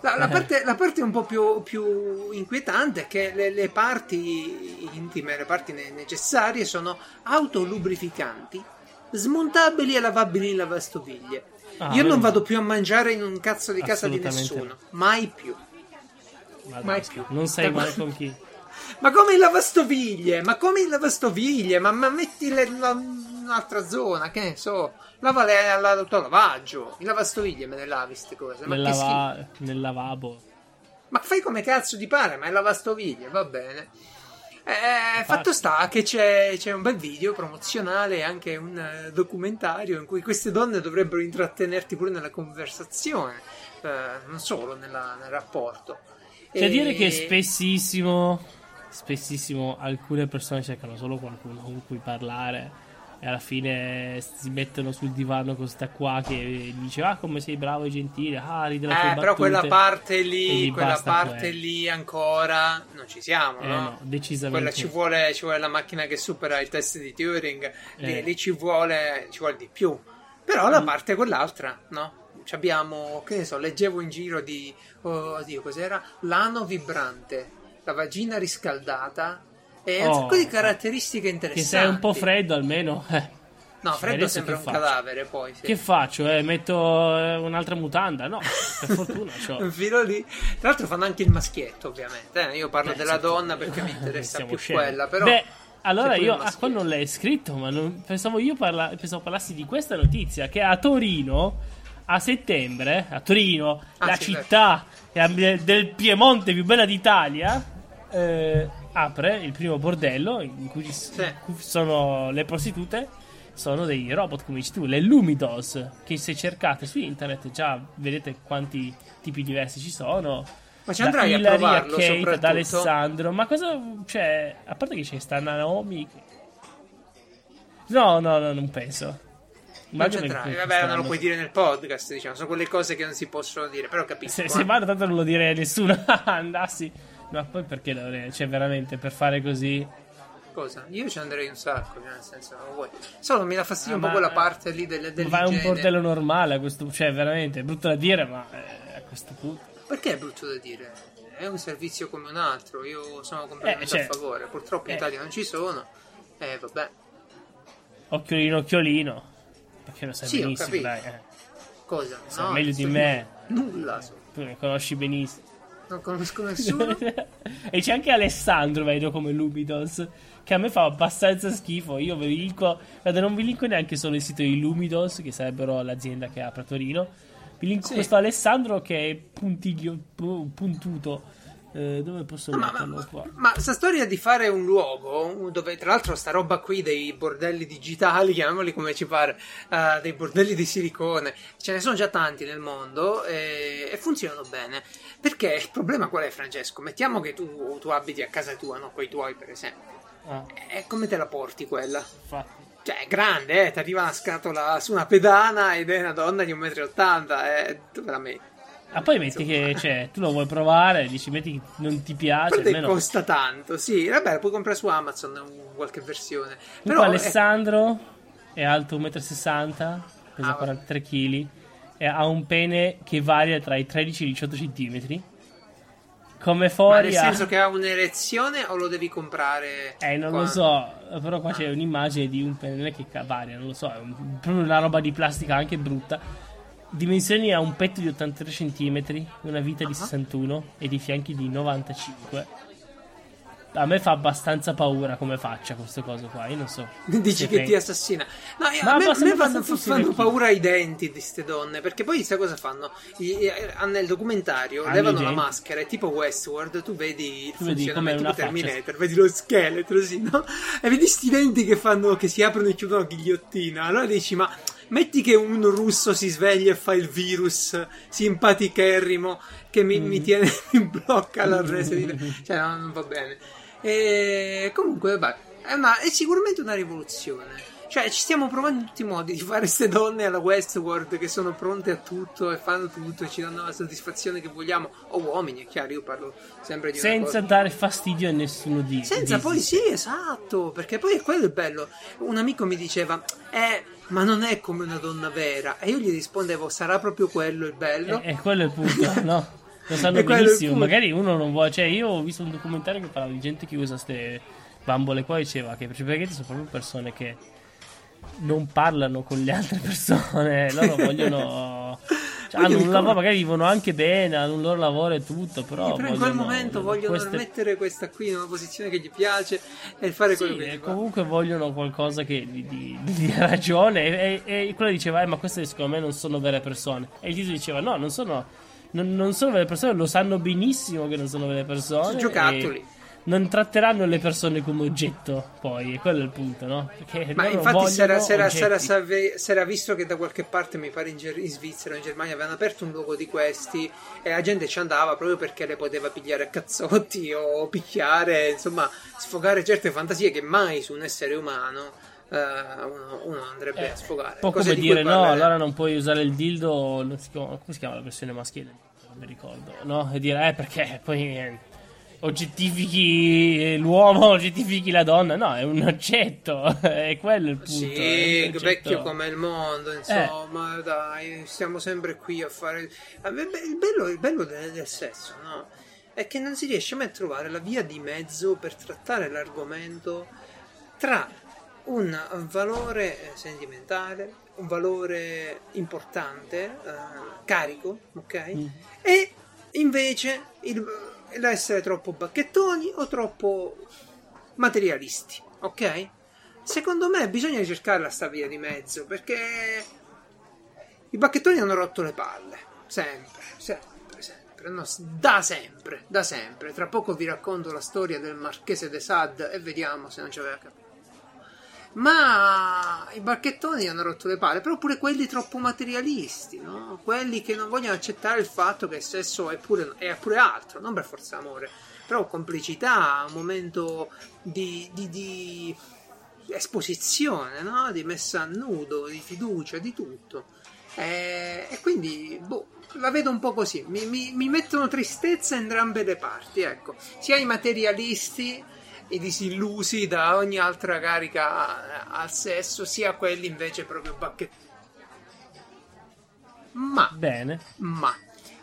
La, la Eh. parte, la parte un po' più, più inquietante è che le, le parti intime, le parti ne- necessarie sono autolubrificanti, smontabili e lavabili in lavastoviglie. Ah, Io non vado più a mangiare in un cazzo di casa di nessuno, mai più. Madonna, Mai più. Non sai mai con chi. Ma come in lavastoviglie? Ma come in lavastoviglie? Ma, ma mettile in una- un'altra zona, che ne so. Lavale all'autolavaggio. In lavastoviglie me ne lavi queste cose. Nel, lava- nel lavabo. Ma fai come cazzo ti pare, ma è lavastoviglie, va bene. Eh, fatto sta che c'è, c'è un bel video promozionale e anche un eh, documentario in cui queste donne dovrebbero intrattenerti pure nella conversazione, eh, non solo nella- nel rapporto. C'è E- dire che spessissimo, spessissimo alcune persone cercano solo qualcuno con cui parlare e alla fine si mettono sul divano con sta qua che dice ah come sei bravo e gentile, ah ride le tue Eh, però quella battute". parte lì, quella parte lì ancora non ci siamo, Eh, no? no, decisamente. Quella ci vuole, ci vuole la macchina che supera il test di Turing, lì, Eh. lì ci, vuole, ci vuole di più. Però la Mm. parte quell'altra, no? Ci abbiamo, che ne so, leggevo in giro di, oh, oddio, cos'era? L'ano vibrante, la vagina riscaldata e un Oh, sacco di caratteristiche Che interessanti. sei un po' freddo almeno. eh. No, freddo sembra che un faccio? cadavere poi. sì. Che faccio? Eh, metto eh, un'altra mutanda? No, per fortuna c'ho. un filo lì. Tra l'altro fanno anche il maschietto, ovviamente. eh. Io parlo Beh, della sì. donna perché mi interessa più scemi. quella. Però Beh, allora io ah, maschietto. qua non l'hai scritto, ma non- pensavo io parla- pensavo parlassi di questa notizia che a Torino a settembre, a Torino, Ah, la sì, città eh, del Piemonte più bella d'Italia, eh, apre il primo bordello in cui, Sì. in cui sono le prostitute. Sono dei robot, come dici tu, le Lumidos, che se cercate su internet già vedete quanti tipi diversi ci sono. Ma ci Da andrai a provarlo, Kate, soprattutto? ad Alessandro. Ma cosa. Cioè, a parte che c'è sta Naomi. No, no, no, non penso. Non Immagino c'entrai. che Vabbè, non lo puoi dire nel podcast, diciamo, sono quelle cose che non si possono dire, però capisco. Se, eh. se vado, tanto non lo direi a nessuno. Andassi. Ma poi perché dovrei? Cioè, veramente, per fare così. Cosa? Io ci andrei un sacco, cioè, nel senso, non vuoi. Solo mi dà fastidio Ah, un po' quella parte lì del, dell'igiene. Vai a un bordello normale a questo Cioè, veramente, è brutto da dire, ma eh, a questo punto. Perché è brutto da dire? È un servizio come un altro, io sono completamente Eh, cioè- a favore. Purtroppo in eh. Italia non ci sono. Eh, vabbè. Occhiolino, occhiolino. Perché lo sai Sì, benissimo, dai. eh. Cosa? Sai meglio di me. Nulla so. Tu ne conosci benissimo. Non conosco nessuno. e c'è anche Alessandro, vedo come Lumidos, che a me fa abbastanza schifo. Io vi linko, guarda, non vi linko neanche solo il sito di Lumidos, che sarebbero l'azienda che apre a Torino. Vi linko Sì. questo Alessandro che è puntiglio, pu- puntuto. Eh, dove posso Ma, metterlo qua? ma sta storia di fare un luogo dove, tra l'altro, sta roba qui dei bordelli digitali, chiamiamoli come ci pare, eh, dei bordelli di silicone, ce ne sono già tanti nel mondo e, e funzionano bene. Perché il problema qual è, Francesco? Mettiamo che tu, tu abiti a casa tua, no? Con i tuoi, per esempio. Ah, E come te la porti quella? infatti. Cioè, è grande, eh? Ti arriva una scatola su una pedana ed è una donna di 1,80 m, eh? Dove la metti? Ah, poi metti che, cioè, tu lo vuoi provare, dici, metti che non ti piace, che almeno... costa tanto, sì, vabbè, puoi comprare su Amazon qualche versione. Però eh, Alessandro è alto 1,60 m, pesa Ah, 43 kg ha un pene che varia tra i 13 e i 18 cm. Come ma nel fuori senso che ha un'erezione o lo devi comprare? Eh, non qua? lo so, però qua c'è un'immagine di un pene che varia, non lo so, è un- proprio una roba di plastica anche brutta. Dimensioni ha un petto di 83 cm, una vita di Ah. 61 e di fianchi di 95. A me fa abbastanza paura come faccia queste cose qua, io non so. Dici che pensi. ti assassina. No, io- a me, a me fanno, fanno paura i denti di queste donne. Perché poi sai cosa fanno? I- ah, nel documentario Hanno levano i la maschera e tipo Westworld tu vedi il Tu vedi come funzionamento una tipo faccia. Terminator, vedi lo scheletro, sì, no? E vedi sti denti che fanno, che si aprono e chiudono a ghigliottina. Allora dici, ma metti che un russo si sveglia e fa il virus simpaticherrimo che mi, Mm. mi tiene in blocca l'arresto di... Cioè, no, non va bene. E comunque, vabbè, è, una- è sicuramente una rivoluzione. Cioè, ci stiamo provando in tutti i modi di fare queste donne alla Westworld che sono pronte a tutto e fanno tutto e ci danno la soddisfazione che vogliamo. O uomini, è chiaro, io parlo sempre di Senza dare fastidio a nessuno di Senza di- poi sì, esatto, perché poi è quello il bello. Un amico mi diceva, eh, ma non è come una donna vera. E io gli rispondevo, sarà proprio quello il bello. E, e quello è il punto, no? Lo sanno benissimo. Magari uno non vuole. Cioè, io ho visto un documentario che parlava di gente che usa queste bambole qua e diceva che praticamente sono proprio persone che non parlano con le altre persone. Loro vogliono. Cioè, hanno un lavoro, magari vivono anche bene, hanno un loro lavoro e tutto. Però, Però in quel momento vogliono queste- mettere questa qui in una posizione che gli piace e fare quello Sì, che e gli comunque vogliono qualcosa che di, di, di ragione. E, e, e quello diceva: eh, Ma queste secondo me non sono vere persone. E il diceva: No, non sono. Non, non sono vere persone, lo sanno benissimo che non sono vere persone. Sono giocattoli. Non tratteranno le persone come oggetto, poi, e quello è il punto, no? Perché Ma infatti si era visto che da qualche parte, mi pare in, Ger- in Svizzera o in Germania, avevano aperto un luogo di questi e la gente ci andava proprio perché le poteva pigliare a cazzotti o picchiare, insomma, sfogare certe fantasie che mai su un essere umano eh, uno, uno andrebbe Eh, a sfogare. Un po' come dire, no, parleremo. allora non puoi usare il dildo. si chiama- come si chiama la versione maschile? Non mi ricordo, no? E dire, eh, perché poi eh, oggettifichi l'uomo, oggettifichi la donna. No, è un oggetto, è quello il punto. Sì, vecchio come il mondo, Eh. insomma, dai, stiamo sempre qui a fare... Il bello, il bello del, del sesso, no? È che non si riesce mai a trovare la via di mezzo per trattare l'argomento tra un valore eh, sentimentale, un valore importante, eh, carico, ok? Mm. E invece il- l'essere troppo bacchettoni o troppo materialisti, ok? Secondo me bisogna cercare sta via di mezzo perché i bacchettoni hanno rotto le palle, sempre, sempre, sempre, no, da sempre, da sempre. Tra poco vi racconto la storia del marchese de Sade e vediamo se non ci aveva capito. Ma i bacchettoni hanno rotto le palle, però pure quelli troppo materialisti, no? Quelli che non vogliono accettare il fatto che il sesso è pure, è pure altro, non per forza amore, però complicità, un momento di, di- di esposizione, no? Di messa a nudo, di fiducia, di tutto. E, e quindi, boh, la vedo un po' così. Mi, mi- mi mettono tristezza entrambe le parti, ecco. Sia i materialisti, i disillusi da ogni altra carica al sesso, sia quelli invece proprio bacchettoni. Ma Bene. ma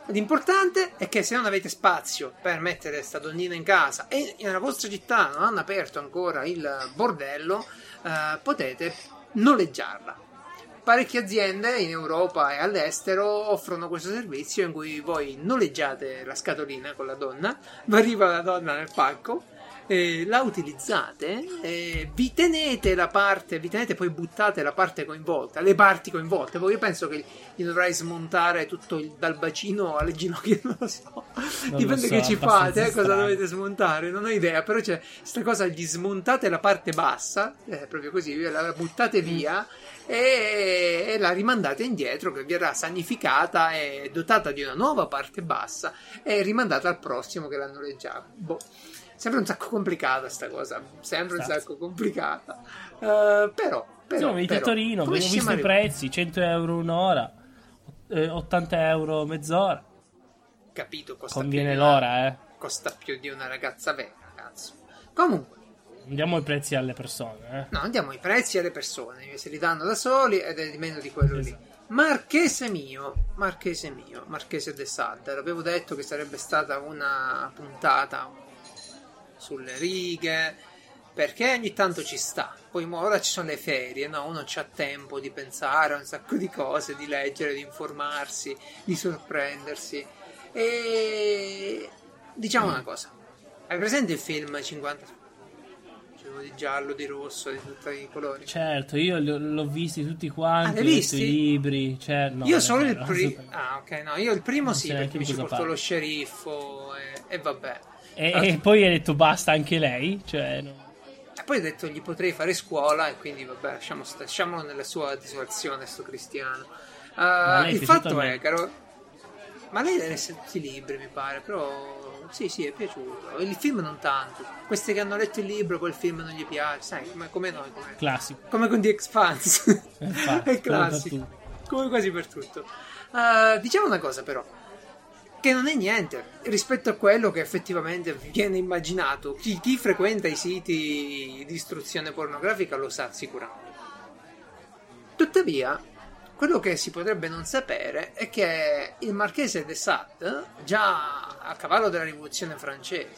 l'importante è che se non avete spazio per mettere sta donnina in casa e nella vostra città non hanno aperto ancora il bordello, eh, potete noleggiarla. parecchie aziende in Europa e all'estero offrono questo servizio in cui voi noleggiate la scatolina con la donna, vi arriva la donna nel palco, eh, la utilizzate, eh, vi tenete la parte, vi tenete poi buttate la parte coinvolta, le parti coinvolte. Poi io penso che gli dovrai smontare tutto il- dal bacino alle ginocchia, non lo so. lo Dipende so, che ci fate, eh, cosa dovete smontare, non ho idea. Però c'è questa cosa, gli smontate la parte bassa, eh, proprio così, la buttate Mm. via. E, e la rimandate indietro che verrà sanificata e dotata di una nuova parte bassa e rimandata al prossimo che l'ha noleggiato. Boh. Sembra un sacco complicata sta cosa, sembra un Stazza. sacco complicata. Eh, però, però, Siamo venuti a però, Torino, abbiamo visto i prezzi, 100 euro un'ora, eh, 80 euro mezz'ora. Capito, costa Conviene l'ora, una- eh. Costa più di una ragazza vera, cazzo. Comunque, Diamo i prezzi alle persone, eh. no, andiamo ai prezzi alle persone, se li danno da soli ed è di meno di quello lì. Esatto. Marchese mio, Marchese mio, Marchese de Sade, l'avevo detto che sarebbe stata una puntata sulle righe, perché ogni tanto ci sta. Poi ora ci sono le ferie, no? Uno c'ha tempo di pensare a un sacco di cose, di leggere, di informarsi, di sorprendersi. E diciamo una cosa. Hai presente il film 50 C'avevo di giallo, di rosso, di tutti i colori? Certo, io li ho- l'ho visti tutti quanti, Ah, ho visti? i libri, cioè, no, io solo il primo. Ah, ok, no, io il primo Non sì, perché mi ci portò lo sceriffo e, e vabbè. E, Ah, e poi hai detto basta anche lei, cioè, no. E poi ho detto gli potrei fare scuola e quindi vabbè, lasciamo lasciamolo nella sua desolazione, sto cristiano. Uh, il fatto è, caro. Ma lei ha letto tutti i libri, mi pare, però. Sì, sì, è piaciuto. Il film non tanto. Questi che hanno letto il libro, poi il film non gli piace, sai, come, come noi. Come, classico. come con The Expanse. Infatti, è classico. Come quasi per tutto. Uh, diciamo una cosa, però. Che non è niente rispetto a quello che effettivamente viene immaginato. Chi, chi frequenta i siti di istruzione pornografica lo sa sicuramente. Tuttavia, quello che si potrebbe non sapere è che il marchese de Sade, già a cavallo della rivoluzione francese,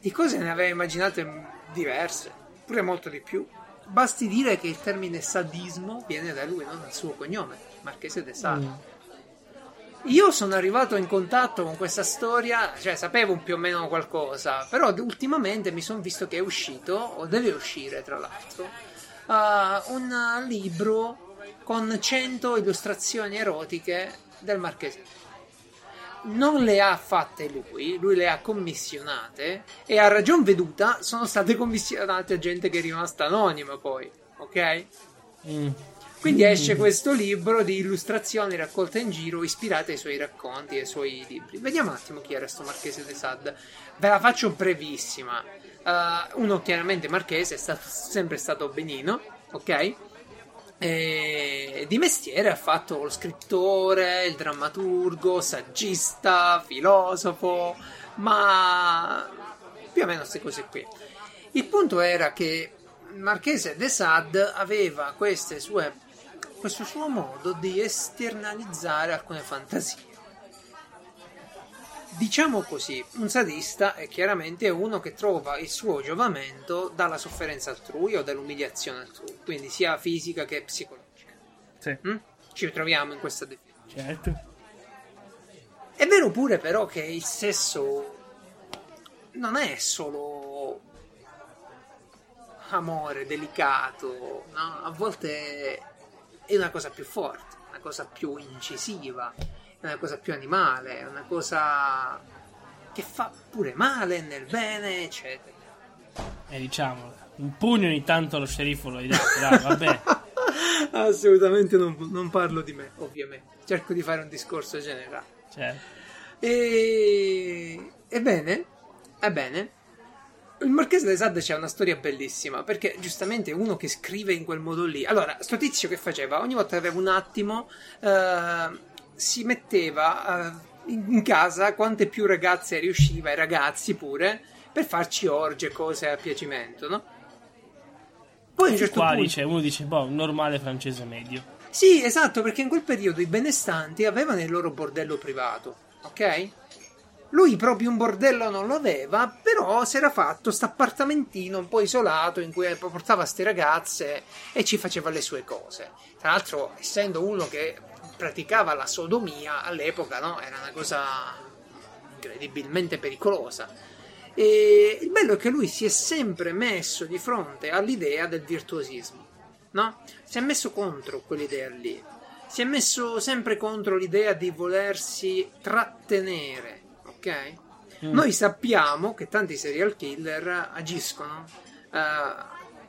di cose ne aveva immaginate diverse, pure molto di più. Basti dire che il termine sadismo viene da lui, non dal suo cognome, marchese de Sade. Mm. Io sono arrivato in contatto con questa storia, cioè sapevo più o meno qualcosa, però ultimamente mi sono visto che è uscito, o deve uscire tra l'altro, uh, un libro con 100 illustrazioni erotiche del Marchese. Non le ha fatte lui, lui le ha commissionate e a ragion veduta sono state commissionate a gente che è rimasta anonima poi, ok? Mm. Quindi esce questo libro di illustrazioni raccolte in giro ispirate ai suoi racconti e ai suoi libri. Vediamo un attimo chi era sto Marchese de Sade. Ve la faccio brevissima. Uh, uno chiaramente marchese, è stato, sempre stato benino, ok? E di mestiere ha fatto lo scrittore, il drammaturgo, saggista, filosofo, ma più o meno queste cose qui. Il punto era che Marchese de Sade aveva queste sue, questo suo modo di esternalizzare alcune fantasie. Diciamo così, un sadista è chiaramente uno che trova il suo giovamento dalla sofferenza altrui o dall'umiliazione altrui, quindi sia fisica che psicologica. Sì, Mm? Ci troviamo in questa definizione. certo. È vero pure però che il sesso non è solo amore delicato, no? A volte è una cosa più forte, una cosa più incisiva, è una cosa più animale, è una cosa che fa pure male nel bene, eccetera. E diciamo, un pugno ogni tanto allo sceriffo lo dato, dai, vabbè. Assolutamente non, non parlo di me, ovviamente. Cerco di fare un discorso generale. Certo. E... Ebbene, ebbene, il Marchese de Sade c'è una storia bellissima perché giustamente uno che scrive in quel modo lì. Allora, sto tizio che faceva? Ogni volta che aveva un attimo, eh, si metteva eh, in casa quante più ragazze riusciva, e ragazzi pure, per farci orge, cose a piacimento, no? Poi a un certo Qua punto... dice, uno dice, boh, un normale francese medio. Sì, esatto, perché in quel periodo i benestanti avevano il loro bordello privato, ok? Lui proprio un bordello non lo aveva, però si era fatto sta appartamentino un po' isolato in cui portava ste ragazze e ci faceva le sue cose. Tra l'altro, essendo uno che praticava la sodomia all'epoca, no? Era una cosa incredibilmente pericolosa. E il bello è che lui si è sempre messo di fronte all'idea del virtuosismo, no? Si è messo contro quell'idea lì. Si è messo sempre contro l'idea di volersi trattenere, ok? Noi sappiamo che tanti serial killer agiscono eh,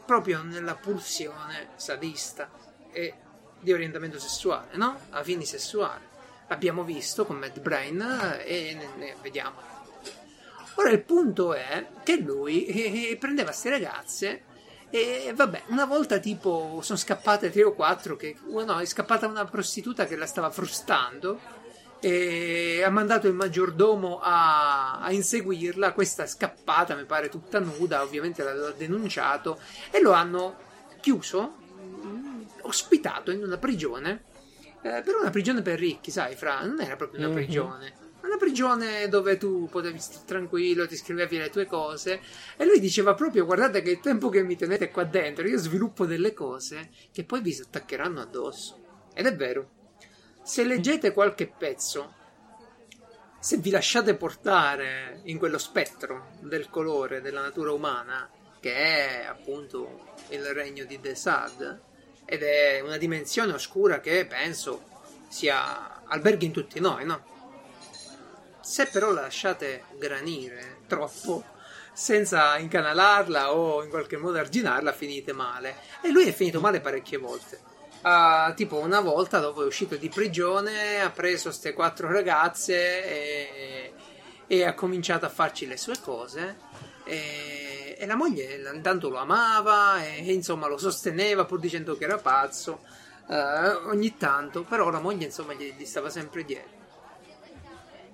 proprio nella pulsione sadista e di orientamento sessuale, no? A fini sessuali. L'abbiamo visto con Mad Brain e ne, ne vediamo. Ora il punto è che lui eh, prendeva queste ragazze e vabbè, una volta tipo sono scappate tre o quattro che no, è scappata una prostituta che la stava frustando e ha mandato il maggiordomo a, a inseguirla. Questa è scappata, mi pare tutta nuda, ovviamente l'ha denunciato e lo hanno chiuso, ospitato in una prigione. eh, per una prigione per ricchi, sai, Fra, non era proprio una Mhm. prigione. Una prigione dove tu potevi stare tranquillo, ti scrivevi le tue cose. E lui diceva proprio: Guardate che il tempo che mi tenete qua dentro, io sviluppo delle cose che poi vi si attaccheranno addosso. Ed è vero. Se leggete qualche pezzo, se vi lasciate portare in quello spettro del colore della natura umana, che è appunto il regno di Desad, ed è una dimensione oscura che penso sia alberghi in tutti noi, no? Se però la lasciate granire troppo, senza incanalarla o in qualche modo arginarla, finite male. E lui è finito male parecchie volte. Ah, tipo una volta dopo è uscito di prigione, ha preso queste quattro ragazze e, e ha cominciato a farci le sue cose. E, e la moglie intanto lo amava e, e, insomma lo sosteneva pur dicendo che era pazzo. eh, ogni tanto, però la moglie insomma gli, gli stava sempre dietro.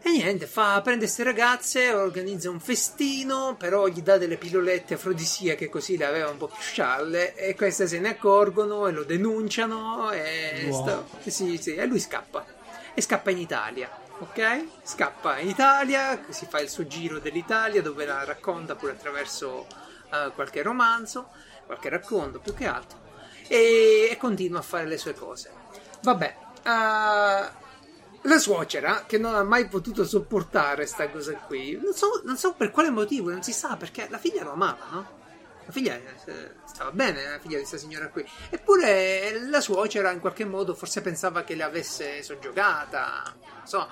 E niente, fa, prende queste ragazze, organizza un festino, però gli dà delle pillolette afrodisiache così le aveva un po' più scialle e queste se ne accorgono e lo denunciano e, Wow. sta- sì, sì, e lui scappa. E scappa in Italia, ok? Scappa in Italia, si fa il suo giro dell'Italia dove la racconta pure attraverso eh, qualche romanzo, qualche racconto più che altro e, e continua a fare le sue cose. Vabbè, eh, la suocera che non ha mai potuto sopportare sta cosa qui, non so, non so per quale motivo, non si sa perché la figlia lo amava, no? La figlia eh, stava bene, la figlia di questa signora qui. Eppure la suocera in qualche modo forse pensava che le avesse soggiogata, non so.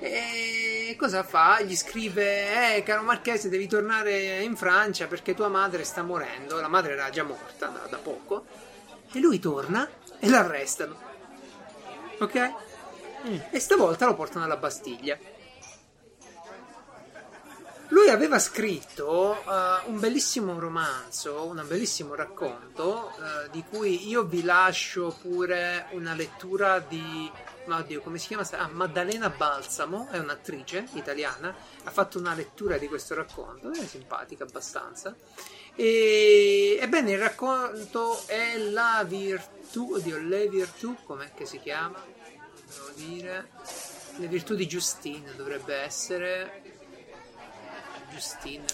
E cosa fa? Gli scrive: Eh, caro Marchese, devi tornare in Francia perché tua madre sta morendo. La madre era già morta da, da poco. E lui torna e l'arrestano. Ok? E stavolta lo portano alla Bastiglia. Lui aveva scritto eh, un bellissimo romanzo, un bellissimo racconto, eh, di cui io vi lascio pure una lettura di. ma Oddio, come si chiama? Ah, Maddalena Balsamo, è un'attrice italiana, ha fatto una lettura di questo racconto, è simpatica abbastanza. E, ebbene, il racconto è la virtù, oddio, le virtù, com'è che si chiama? Devo dire. Le virtù di Giustine dovrebbe essere. Giustine.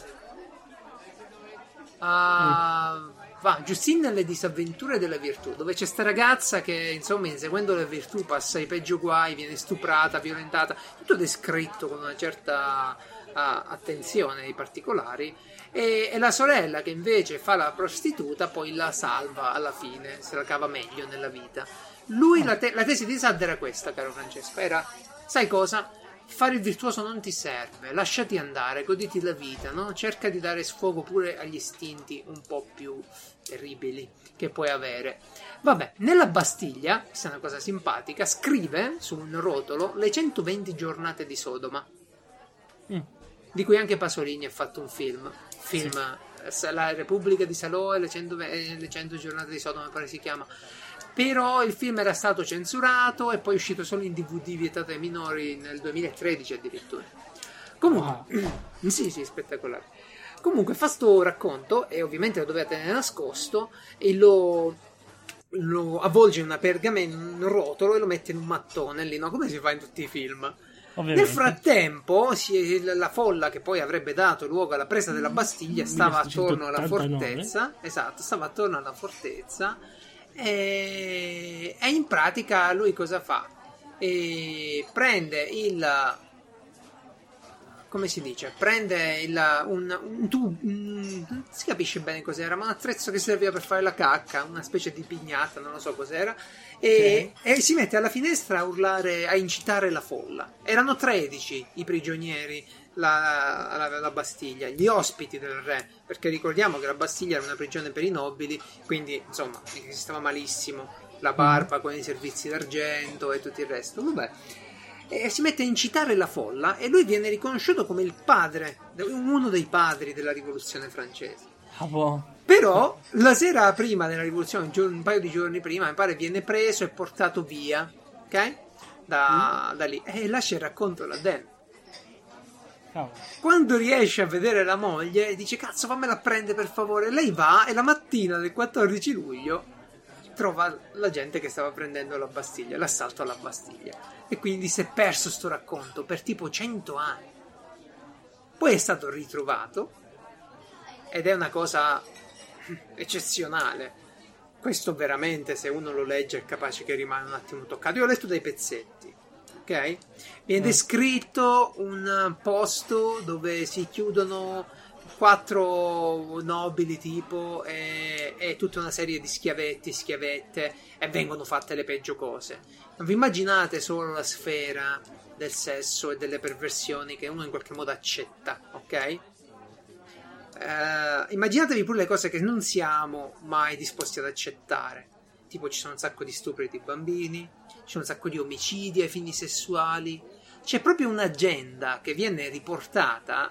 Ah, va, Giustine e le disavventure della virtù, dove c'è sta ragazza che, insomma, inseguendo le virtù passa i peggio guai, viene stuprata, violentata, tutto descritto con una certa ah, attenzione ai particolari. E, e la sorella che invece fa la prostituta poi la salva alla fine, se la cava meglio nella vita. Lui, la, te- la tesi di Sad era questa, caro Francesco, era, sai cosa? Fare il virtuoso non ti serve, lasciati andare, goditi la vita, no? Cerca di dare sfogo pure agli istinti un po' più terribili che puoi avere. Vabbè, nella Bastiglia, questa è una cosa simpatica, scrive su un rotolo le 120 giornate di Sodoma, Mm. di cui anche Pasolini ha fatto un film. Film eh, La Repubblica di Salò e le 100, eh, le 100 giornate di Sodoma, pare si chiama. Però il film era stato censurato e poi è uscito solo in DVD vietato ai minori nel 2013 addirittura. Comunque, sì, sì, spettacolare. Comunque fa sto racconto e ovviamente lo doveva tenere nascosto e lo, lo avvolge in una pergamena, in un rotolo e lo mette in un mattone lì, no? Come si fa in tutti i film. Ovviamente. Nel frattempo, la folla che poi avrebbe dato luogo alla presa della Bastiglia stava attorno alla 1889. fortezza. Esatto, stava attorno alla fortezza. E, e in pratica lui cosa fa? E prende il. Come si dice? Prende il, un, un tubo. Non si capisce bene cos'era, ma un attrezzo che serviva per fare la cacca, una specie di pignata, non lo so cos'era. E, e si mette alla finestra a urlare, a incitare la folla. Erano 13 i prigionieri, la, la- la Bastiglia, gli ospiti del re, perché ricordiamo che la Bastiglia era una prigione per i nobili, quindi insomma esisteva malissimo la barba con i servizi d'argento e tutto il resto. Vabbè. E si mette a incitare la folla e lui viene riconosciuto come il padre, uno dei padri della rivoluzione francese. Ah, boh. Però la sera prima della rivoluzione, un, paio di giorni prima, mi pare viene preso e portato via, ok? Da, da lì. E lascia il racconto là dentro. Quando riesce a vedere la moglie, dice: Cazzo, fammela prendere per favore. Lei va e la mattina del 14 luglio trova la gente che stava prendendo la Bastiglia, l'assalto alla Bastiglia. E quindi si è perso sto racconto per tipo 100 anni. Poi è stato ritrovato ed è una cosa eccezionale. Questo veramente, se uno lo legge, è capace che rimane un attimo toccato. Io ho letto dei pezzetti, ok? Viene descritto un posto dove si chiudono quattro nobili tipo e, e tutta una serie di schiavetti, schiavette e vengono fatte le peggio cose. Non vi immaginate solo la sfera del sesso e delle perversioni che uno in qualche modo accetta, ok? Eh, immaginatevi pure le cose che non siamo mai disposti ad accettare. Tipo, ci sono un sacco di stupri di bambini, c'è un sacco di omicidi ai fini sessuali. C'è proprio un'agenda che viene riportata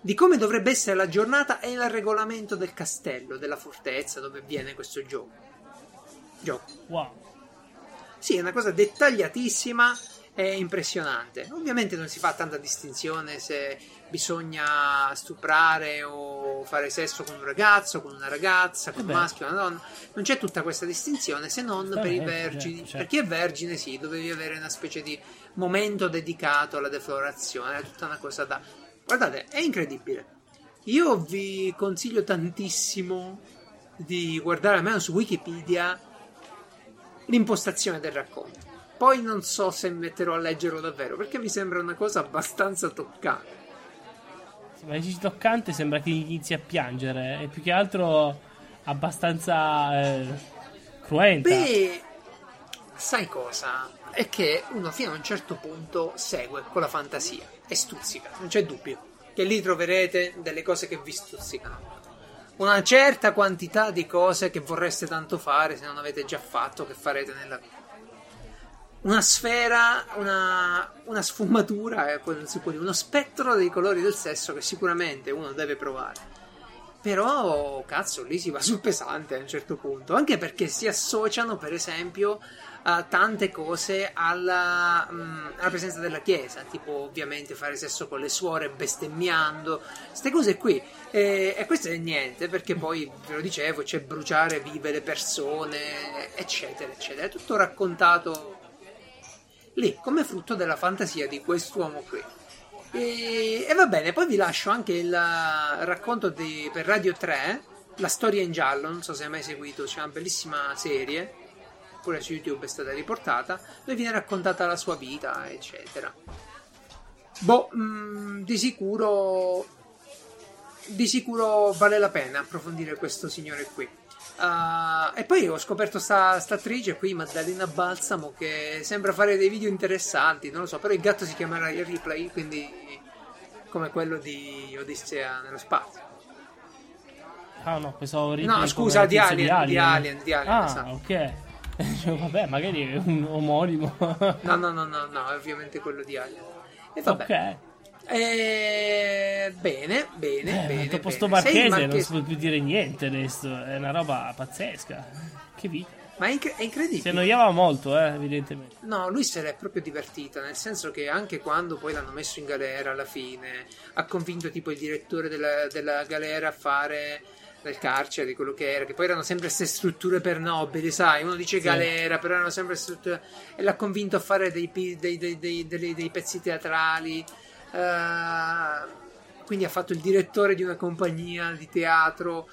di come dovrebbe essere la giornata e il regolamento del castello, della fortezza dove avviene questo gioco. Gioco. Wow. Sì, è una cosa dettagliatissima e impressionante. Ovviamente non si fa tanta distinzione se bisogna stuprare o fare sesso con un ragazzo, con una ragazza, con un beh. maschio, una donna. Non c'è tutta questa distinzione se non Va per i bene, vergini. certo. Per chi è vergine, sì, dovevi avere una specie di momento dedicato alla deflorazione. È tutta una cosa da. Guardate, è incredibile. Io vi consiglio tantissimo di guardare almeno su Wikipedia l'impostazione del racconto. Poi non so se metterò a leggerlo davvero, perché mi sembra una cosa abbastanza toccante. Sì, ma dici toccante sembra che inizi a piangere. E più che altro abbastanza eh, cruenta. Beh, sai cosa? È che uno fino a un certo punto segue con la fantasia e stuzzica, non c'è dubbio. Che lì troverete delle cose che vi stuzzicano. Una certa quantità di cose che vorreste tanto fare se non avete già fatto, che farete nella vita. Una sfera, una, una sfumatura, eh, uno spettro dei colori del sesso che sicuramente uno deve provare. Però, cazzo, lì si va sul pesante a un certo punto. Anche perché si associano, per esempio, a tante cose alla, mm, alla presenza della chiesa. Tipo, ovviamente, fare sesso con le suore bestemmiando. Queste cose qui. E, e questo è niente, perché poi, ve lo dicevo, c'è bruciare vive le persone, eccetera, eccetera. È tutto raccontato lì, come frutto della fantasia di quest'uomo qui. E, e va bene, poi vi lascio anche il racconto di, per Radio 3, La storia in giallo, non so se hai mai seguito, c'è una bellissima serie, pure su YouTube è stata riportata, dove viene raccontata la sua vita, eccetera. Boh, mm, di sicuro di sicuro vale la pena approfondire questo signore qui. Ah, e poi ho scoperto sta, sta attrice qui, Maddalena Balsamo, che sembra fare dei video interessanti, non lo so, però il gatto si chiamerà Replay, quindi come quello di Odissea nello spazio. Ah no, pensavo No, come scusa, il di Alien, di Alien, di Alien, Ah, esatto. ok. Cioè, Vabbè, magari è un omonimo. No, no, no, no, no, è ovviamente quello di Alien. E vabbè. ok. Eh, bene, bene, Eh, bene. dopo sto marchese non si può più dire niente adesso. È una roba pazzesca. Che vita. Ma è, incre- è incredibile. Si annoiava molto, eh, evidentemente. No, lui se l'è proprio divertito, nel senso che anche quando poi l'hanno messo in galera alla fine, ha convinto tipo il direttore della, della galera a fare del carcere, di quello che era, che poi erano sempre queste strutture per nobili, sai, uno dice Sì. galera, però erano sempre strutture e l'ha convinto a fare dei, pi- dei- dei- dei pezzi teatrali, eh, quindi ha fatto il direttore di una compagnia di teatro.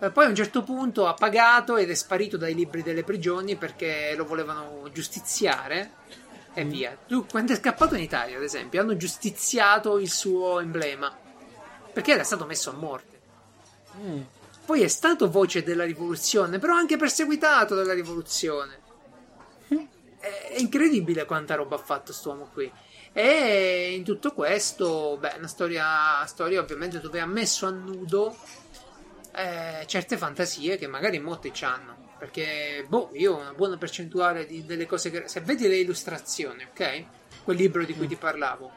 Eh, poi a un certo punto ha pagato ed è sparito dai libri delle prigioni perché lo volevano giustiziare e via. Tu, quando è scappato in Italia, ad esempio, hanno giustiziato il suo emblema perché era stato messo a morte. Mm. Poi è stato voce della rivoluzione, però anche perseguitato dalla rivoluzione. È è incredibile quanta roba ha fatto quest'uomo qui. E in tutto questo, beh, una storia, storia ovviamente dove ha messo a nudo eh, certe fantasie che magari molti hanno. Perché, boh, io ho una buona percentuale di- delle cose che. Se vedi le illustrazioni, ok? Quel libro di cui ti parlavo.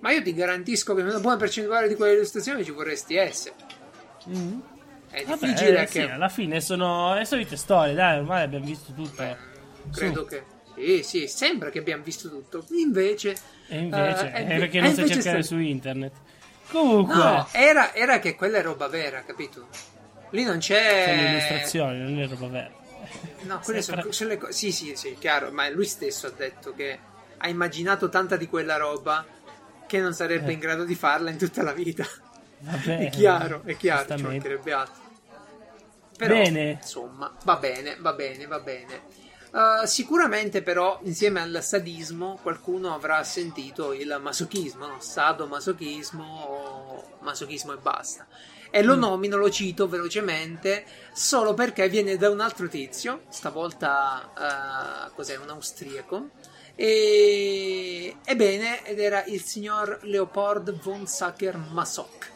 Ma io ti garantisco che una buona percentuale di quelle illustrazioni ci vorresti essere. Mm. È Vabbè, difficile eh, che. sì, alla fine sono le solite storie, dai, ormai abbiamo visto tutto. Beh, credo che. Sì, sì, sembra che abbiamo visto tutto. Invece. E invece, eh, è perché eh, non sai cercare sta- su internet. Comunque, No, era, era che quella è roba vera, capito? Lì non c'è. sono illustrazioni, non è roba vera. No, quelle Sempre- sono, sono le cose. Sì, sì, sì, chiaro. Ma lui stesso ha detto che ha immaginato tanta di quella roba che non sarebbe Eh. in grado di farla in tutta la vita. Vabbè, è chiaro, è chiaro, ci mancherebbe altro. Però, Bene. insomma, va bene, va bene, va bene. Uh, sicuramente però insieme al sadismo qualcuno avrà sentito il masochismo, no? sadomasochismo o masochismo e basta. E Mm. lo nomino, lo cito velocemente solo perché viene da un altro tizio, stavolta uh, cos'è, un austriaco. E... Ebbene, ed era il signor Leopold von Sacher Masoch.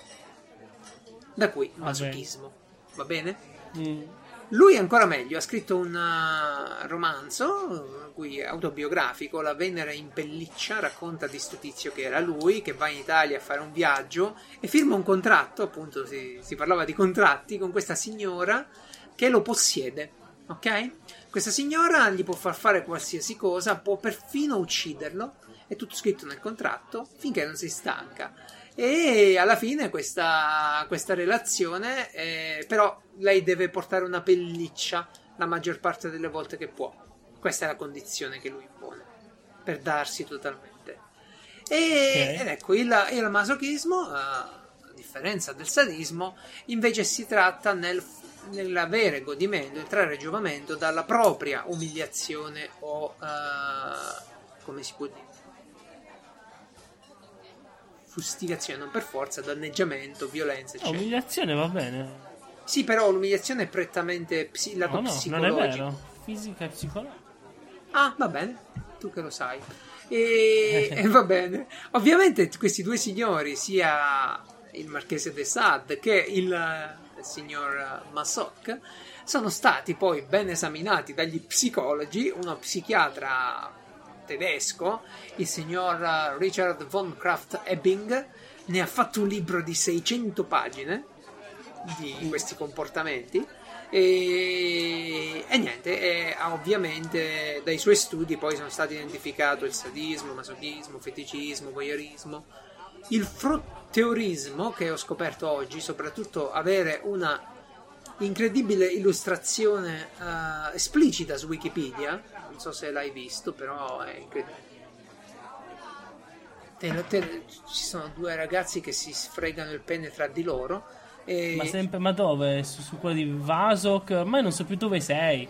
Da qui Va masochismo. Va bene? Mm. Lui ancora meglio, ha scritto un uh, romanzo cui autobiografico, La Venere in pelliccia, racconta di sto tizio che era lui, che va in Italia a fare un viaggio e firma un contratto, appunto si, si parlava di contratti, con questa signora che lo possiede, ok? Questa signora gli può far fare qualsiasi cosa, può perfino ucciderlo, è tutto scritto nel contratto, finché non si stanca. E alla fine questa, questa relazione, eh, però lei deve portare una pelliccia la maggior parte delle volte che può. Questa è la condizione che lui impone per darsi totalmente. E, Ok. Ed ecco, il, il masochismo, eh, a differenza del sadismo, invece si tratta nel, nell'avere godimento, il trarre giovamento dalla propria umiliazione o, eh, come si può dire, fustigazione, non per forza, danneggiamento, violenza, No, eccetera. umiliazione va bene. Sì, però l'umiliazione è prettamente psi- lato No, no, non è psicologico. vero. Fisica e psicologia. Ah, va bene, tu che lo sai. E, e va bene. Ovviamente questi due signori, sia il marchese de Sade che il, signor Massoc, sono stati poi ben esaminati dagli psicologi, uno psichiatra tedesco, il signor eh, Richard von Kraft Ebbing, ne ha fatto un libro di 600 pagine di questi comportamenti e, e niente, e ovviamente dai suoi studi poi sono stati identificati il sadismo, masochismo, feticismo, voyeurismo, il frotteorismo che ho scoperto oggi, soprattutto avere una incredibile illustrazione eh, esplicita su Wikipedia, non so se l'hai visto, però è incredibile. Te- te- ci sono due ragazzi che si sfregano il pene tra di loro e Ma sempre, ma dove? Su, su quello di Vasok? Ormai non so più dove sei.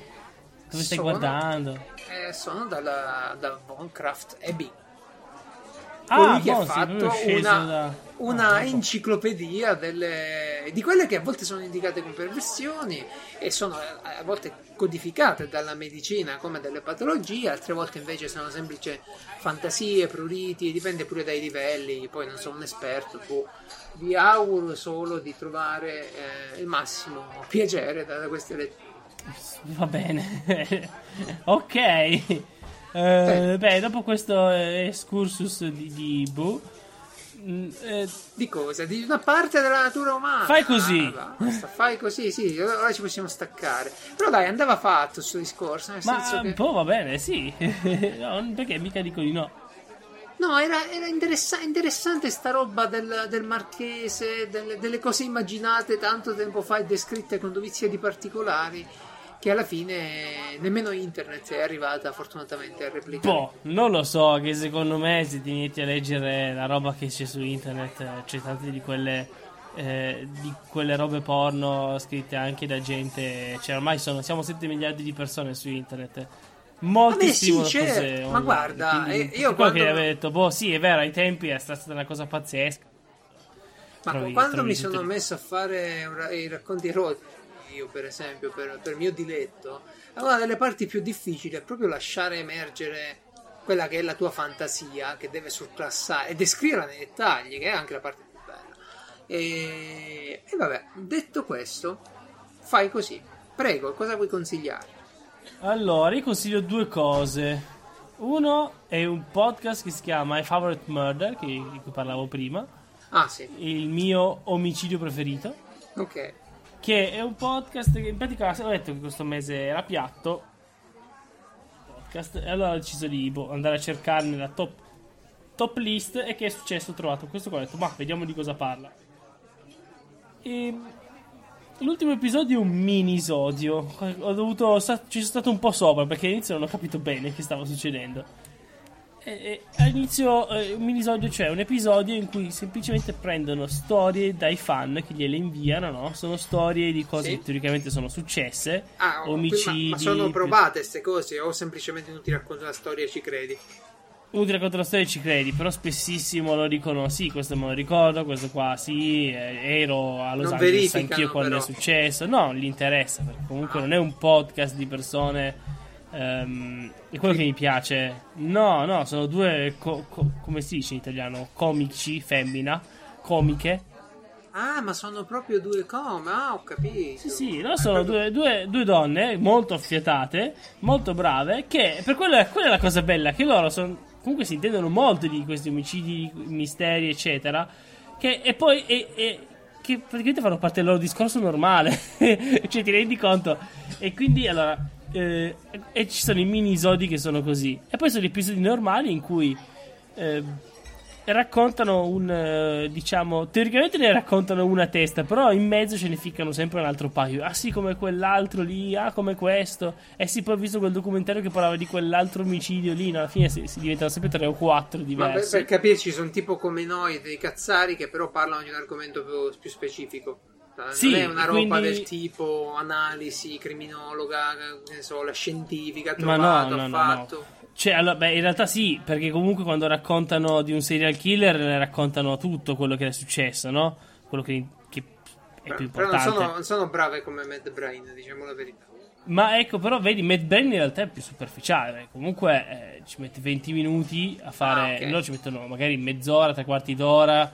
Dove stai Sono- guardando? eh, sono dalla, da Von Kraft Ebbing. Ah, colui che boh, ha sì, lui fatto sceso una, da- una Ah, enciclopedia delle, di quelle che a volte sono indicate come perversioni e sono a a volte codificate dalla medicina come delle patologie, altre volte invece sono semplici fantasie, pruriti, dipende pure dai livelli, poi non sono un esperto, tu vi auguro solo di trovare eh, il massimo piacere da, da queste letture. Va bene. ok. Eh, beh, dopo questo eh, excursus di, di Boo, mm, eh, Di cosa? Di una parte della natura umana. Fai così. Ah, basta, fai così, sì, ora ci possiamo staccare. Però dai, andava fatto suo discorso, nel senso ma che... un po' va bene, sì. No, perché mica dico di no. No, era, era interessa- interessante sta roba del, del marchese, delle, delle cose immaginate tanto tempo fa e descritte con dovizie di particolari, che alla fine nemmeno internet è arrivata fortunatamente a replicare. Boh, non lo so, che secondo me se ti metti a leggere la roba che c'è su internet, c'è tante di quelle, eh, di quelle robe porno scritte anche da gente, cioè ormai sono, siamo 7 miliardi di persone su internet. Molti Vabbè, sì, cose ma guarda, quindi eh, io quando- che avevo detto, boh sì è vero, ai tempi è stata una cosa pazzesca. Ma trovi- quando trovi mi sono messo a fare i racconti erotici, io per esempio, per, per mio diletto, una delle parti più difficili è proprio lasciare emergere quella che è la tua fantasia, che deve surclassare e descriverla nei dettagli, che è anche la parte più bella. E, e vabbè, detto questo, fai così. Prego, cosa vuoi consigliare? Allora, io consiglio due cose. Uno è un podcast che si chiama My Favorite Murder, che, di cui parlavo prima, Ah, sì, il mio omicidio preferito, ok. Che è un podcast che in pratica ho detto che questo mese era piatto. Podcast, e allora ho deciso di boh, andare a cercare nella top, top list e che è successo? Ho trovato questo qua, ho detto, ma vediamo di cosa parla. E l'ultimo episodio è un minisodio. Ho dovuto. ci sono stato un po' sopra perché all'inizio non ho capito bene che stava succedendo. E, e all'inizio eh, un minisodio, cioè un episodio in cui semplicemente prendono storie dai fan che gliele inviano, no? Sono storie di cose Sì. che teoricamente sono successe, Ah, omicidi. ma, ma sono provate queste cose o semplicemente non ti racconto la storia e ci credi? Uno ti racconta la storia e ci credi, però spessissimo lo dicono: Sì, questo me lo ricordo, questo qua sì, eh, ero a Los Non Angeles anch'io quando però. è successo. No, non gli interessa, perché comunque non è un podcast di persone. Ehm, è quello che mi piace. No, no, sono due, co- co- come si dice in italiano? Comici, femmina, comiche. Ah, ma sono proprio due come? Ah, ho capito. Sì, sì, no, sono due, due- due donne molto affiatate, molto brave, che per quella, quella è la cosa bella, che loro sono, comunque si intendono molto di questi omicidi, misteri, eccetera, che, e poi e- e- che praticamente fanno parte del loro discorso normale, cioè ti rendi conto? E quindi allora, eh, e ci sono i mini-isodi che sono così, e poi sono gli episodi normali in cui... eh, raccontano un eh, diciamo teoricamente ne raccontano una testa però in mezzo ce ne ficcano sempre un altro paio. Ah sì come quell'altro lì ah come questo. E sì poi ho visto quel documentario che parlava di quell'altro omicidio lì. No, alla fine si, si diventano sempre tre o quattro Ma per, diversi. per capirci, sono tipo come noi, dei cazzari che però parlano di un argomento più, più specifico. Cioè, Sì, non è una roba quindi- del tipo analisi criminologa, ne so, la scientifica, trovato, no, no, fatto. no. Cioè, allora, beh, in realtà sì, perché comunque quando raccontano di un serial killer ne raccontano tutto quello che è successo, no? Quello che, che è più Però non importante. sono, non sono brave come Mad Brain, diciamo la verità. Ma ecco, però vedi, Mad Brain in realtà è più superficiale. Comunque eh, ci mette 20 minuti a fare. Ah, ok. Loro ci mettono magari mezz'ora, tre quarti d'ora.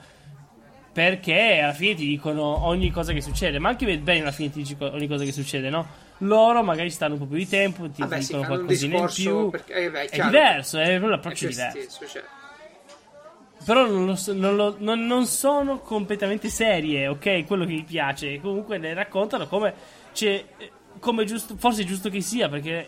Perché alla fine ti dicono ogni cosa che succede. Ma anche Brain alla fine ti dice ogni cosa che succede, no? Loro magari stanno un po' più di tempo, ti Vabbè, dicono un qualcosina in più. perché- eh, beh, è è diverso, è proprio È l'approccio più diverso. stesso, cioè. Però non, lo non lo- non- non sono completamente serie, ok? Quello che mi piace. Comunque le raccontano come. Cioè, eh, come giusto, forse è giusto che sia, perché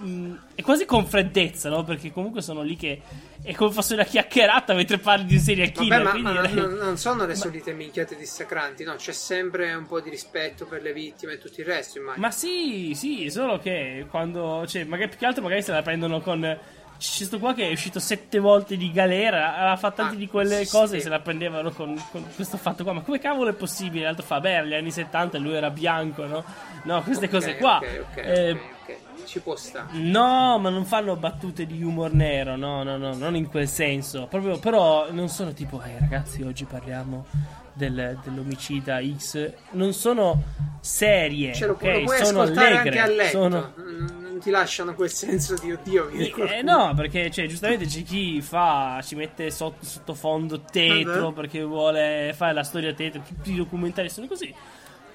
mh, è quasi con freddezza, no? Perché comunque sono lì che. È come fosse una chiacchierata mentre parli di un serial killer. Vabbè, ma, ma direi- non, non sono le solite minchiate dissacranti, no? C'è sempre un po' di rispetto per le vittime e tutto il resto, immagino. Ma sì, sì, solo che quando. Cioè, magari più che altro magari se la prendono con. C'è sto qua che è uscito sette volte di galera, ha fatto tante Ah, di quelle sì, cose sì. e se la prendevano con, con questo fatto qua. Ma come cavolo è possibile? L'altro fa, beh, negli anni 70 lui era bianco, no? No, queste Ok, cose qua. Ok, ok, Eh, ok, ok. Ci può stare. No, ma non fanno battute di humor nero, no, no, no, non in quel senso. Proprio, però non sono tipo, eh ragazzi, oggi parliamo del- dell'omicida X. Non sono serie, Ce lo, ok? lo puoi sono ascoltare allegre. anche a letto. sono- Non ti lasciano quel senso di oddio. viene Eh, qualcuno. no, perché cioè, giustamente c'è chi fa, ci mette sotto, sottofondo tetro beh. perché vuole fare la storia tetro. Tutti i documentari sono così.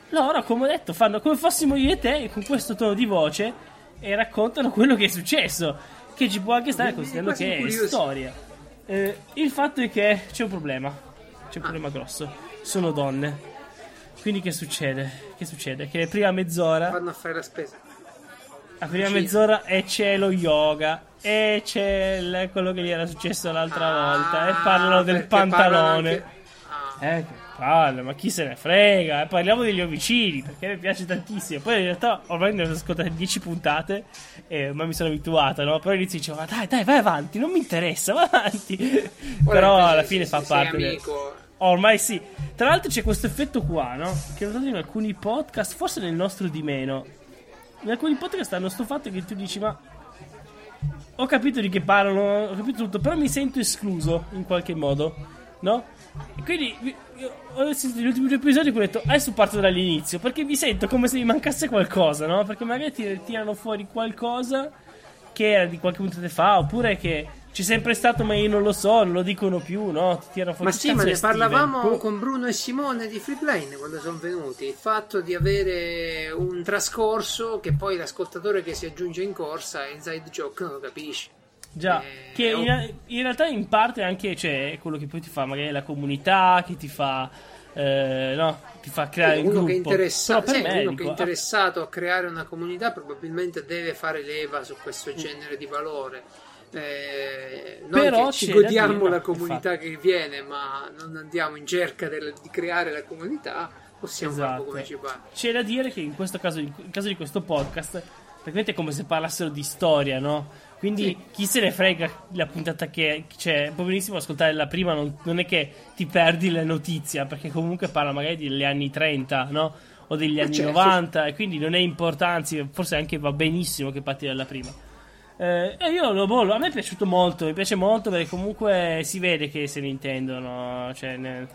Loro, come ho detto, fanno come fossimo io e te con questo tono di voce e raccontano quello che è successo. Che ci può anche stare, considerando che è storia. Eh, il fatto è che c'è un problema. C'è un Ah. problema grosso. Sono donne. Quindi che succede? Che succede? Che prima mezz'ora Vanno a fare la spesa. la prima mezz'ora è cielo yoga e c'è il- quello che gli era successo l'altra Ah, volta. E parlano del perché parlano pantalone. anche- Ah. Che palle, ma chi se ne frega? E parliamo degli omicidi perché mi piace tantissimo. Poi in realtà ormai ne ho ascoltate 10 puntate, e ormai mi sono abituata, no? Però all'inizio dicevo, "Ma dai, dai, vai avanti, non mi interessa, vai avanti. Ora Però alla se- fine se fa sei parte. del- Ormai sì. Tra l'altro c'è questo effetto qua, no? Che ho notato in alcuni podcast, forse nel nostro di meno. In alcuni podcast hanno sto fatto che tu dici, ma ho capito di che parlano, ho capito tutto, però mi sento escluso in qualche modo, no? E quindi ho sentito gli ultimi due episodi e ho detto, adesso parto dall'inizio, perché mi sento come se mi mancasse qualcosa, no? Perché magari ti tirano fuori qualcosa che era di qualche puntata fa, oppure che c'è sempre stato, ma io non lo so, non lo dicono più, no? Ti tirano fuori Ma sì, ma ne Steven? parlavamo Boh. con Bruno e Simone di Freeplane quando sono venuti. Il fatto di avere un trascorso che poi l'ascoltatore che si aggiunge in corsa, inside joke, non lo capisce. Già, Eh, che in, in realtà in parte anche c'è quello che poi ti fa magari la comunità, che ti fa, eh, no, ti fa creare uno gruppo. che, è interessa- sì, me, uno dico, che è ah, interessato a creare una comunità probabilmente deve fare leva su questo Mm. genere di valore. Eh, noi Però che ci godiamo dire, la comunità che viene, ma non andiamo in cerca del- di creare la comunità, possiamo farlo Esatto. come ci pare. C'è da dire che in questo caso, in caso di questo podcast, praticamente è come se parlassero di storia, no? Quindi Sì. chi se ne frega la puntata che c'è, può benissimo ascoltare la prima, non, non è che ti perdi la notizia, perché comunque parla magari degli anni 30, no? O degli Ma anni certo. 90, e quindi non è importante, anzi, forse anche va benissimo che parti dalla prima. Eh, e io lo bollo, a me è piaciuto molto, mi piace molto perché comunque si vede che se ne intendono, cioè ne-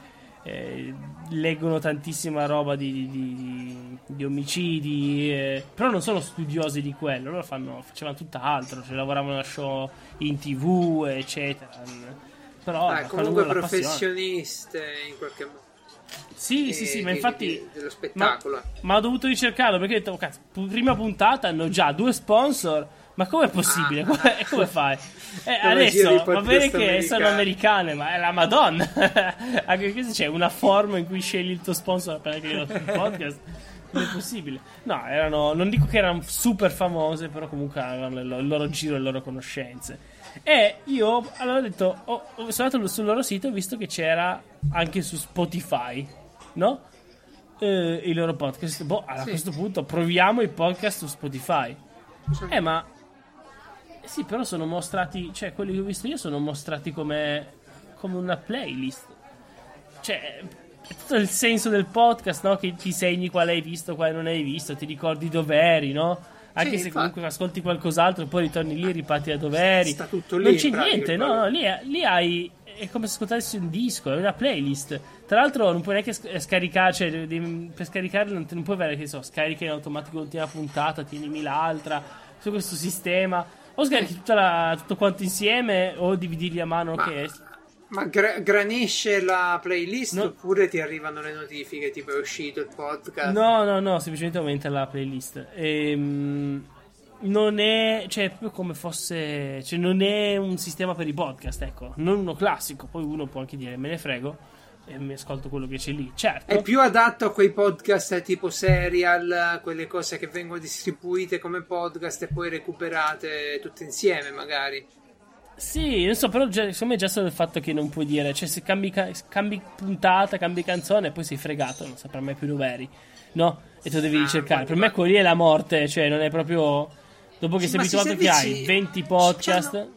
eh, leggono tantissima roba di, di- di- di omicidi, eh, però non sono studiosi di quello, loro fanno, facevano tutt'altro, cioè lavoravano a show in tv, eccetera. Però Ah, comunque professioniste in qualche modo. Sì, sì, eh, sì, ma infatti... dello Ma, spettacolo. ma ho dovuto ricercarlo perché ho detto, "Oh, cazzo, prima puntata hanno già due sponsor. Ma com'è possibile? Ah. Come, come fai? Eh, adesso va bene che americani. sono americane, ma è la Madonna. Anche qui c'è una forma in cui scegli il tuo sponsor appena che il podcast. Non è possibile. No, erano. Non dico che erano super famose, però comunque avevano il loro, il loro giro e le loro conoscenze. E io allora ho detto: oh, ho- sono andato sul loro sito e ho visto che c'era anche su Spotify, no? Eh, il loro podcast. Boh, a Sì. questo punto proviamo i podcast su Spotify. Eh, ma. Sì, però sono mostrati. Cioè, quelli che ho visto io sono mostrati come. come una playlist. Cioè, è tutto il senso del podcast, no? Che ti segni quale hai visto, quale non hai visto, ti ricordi dove eri, no? Anche Sì, se comunque ascolti qualcos'altro, poi ritorni lì, ripatti da dove eri. Sta tutto lì, Non c'è niente, no, no, lì, lì hai. È come se ascoltassi un disco, è una playlist. Tra l'altro, non puoi neanche sc- scaricare, cioè, per scaricarlo non, non puoi avere, che so, scarica in automatico l'ultima puntata, tienimi l'altra, su questo sistema. O tutta la- tutto quanto insieme, o dividirli a mano, Ma, che è. ma gra- granisce la playlist No. oppure ti arrivano le notifiche tipo è uscito il podcast? No, no, no, semplicemente aumenta la playlist. Ehm, non è, cioè, proprio come fosse, cioè, non è un sistema per i podcast, ecco, non uno classico. Poi uno può anche dire me ne frego e mi ascolto quello che c'è lì. Certo, È più adatto a quei podcast tipo serial, quelle cose che vengono distribuite come podcast e poi recuperate tutte insieme magari. sì, non so, però già, secondo me già solo il fatto che non puoi dire, cioè, se cambi, ca- cambi puntata, cambi canzone, poi sei fregato, non saprai mai più dove eri, no? E lo devi Ah, ricercare. guarda, Per me quelli è la morte, cioè, non è proprio. Dopo che Sì, sei abituato che hai servizi 20 podcast. c'hanno-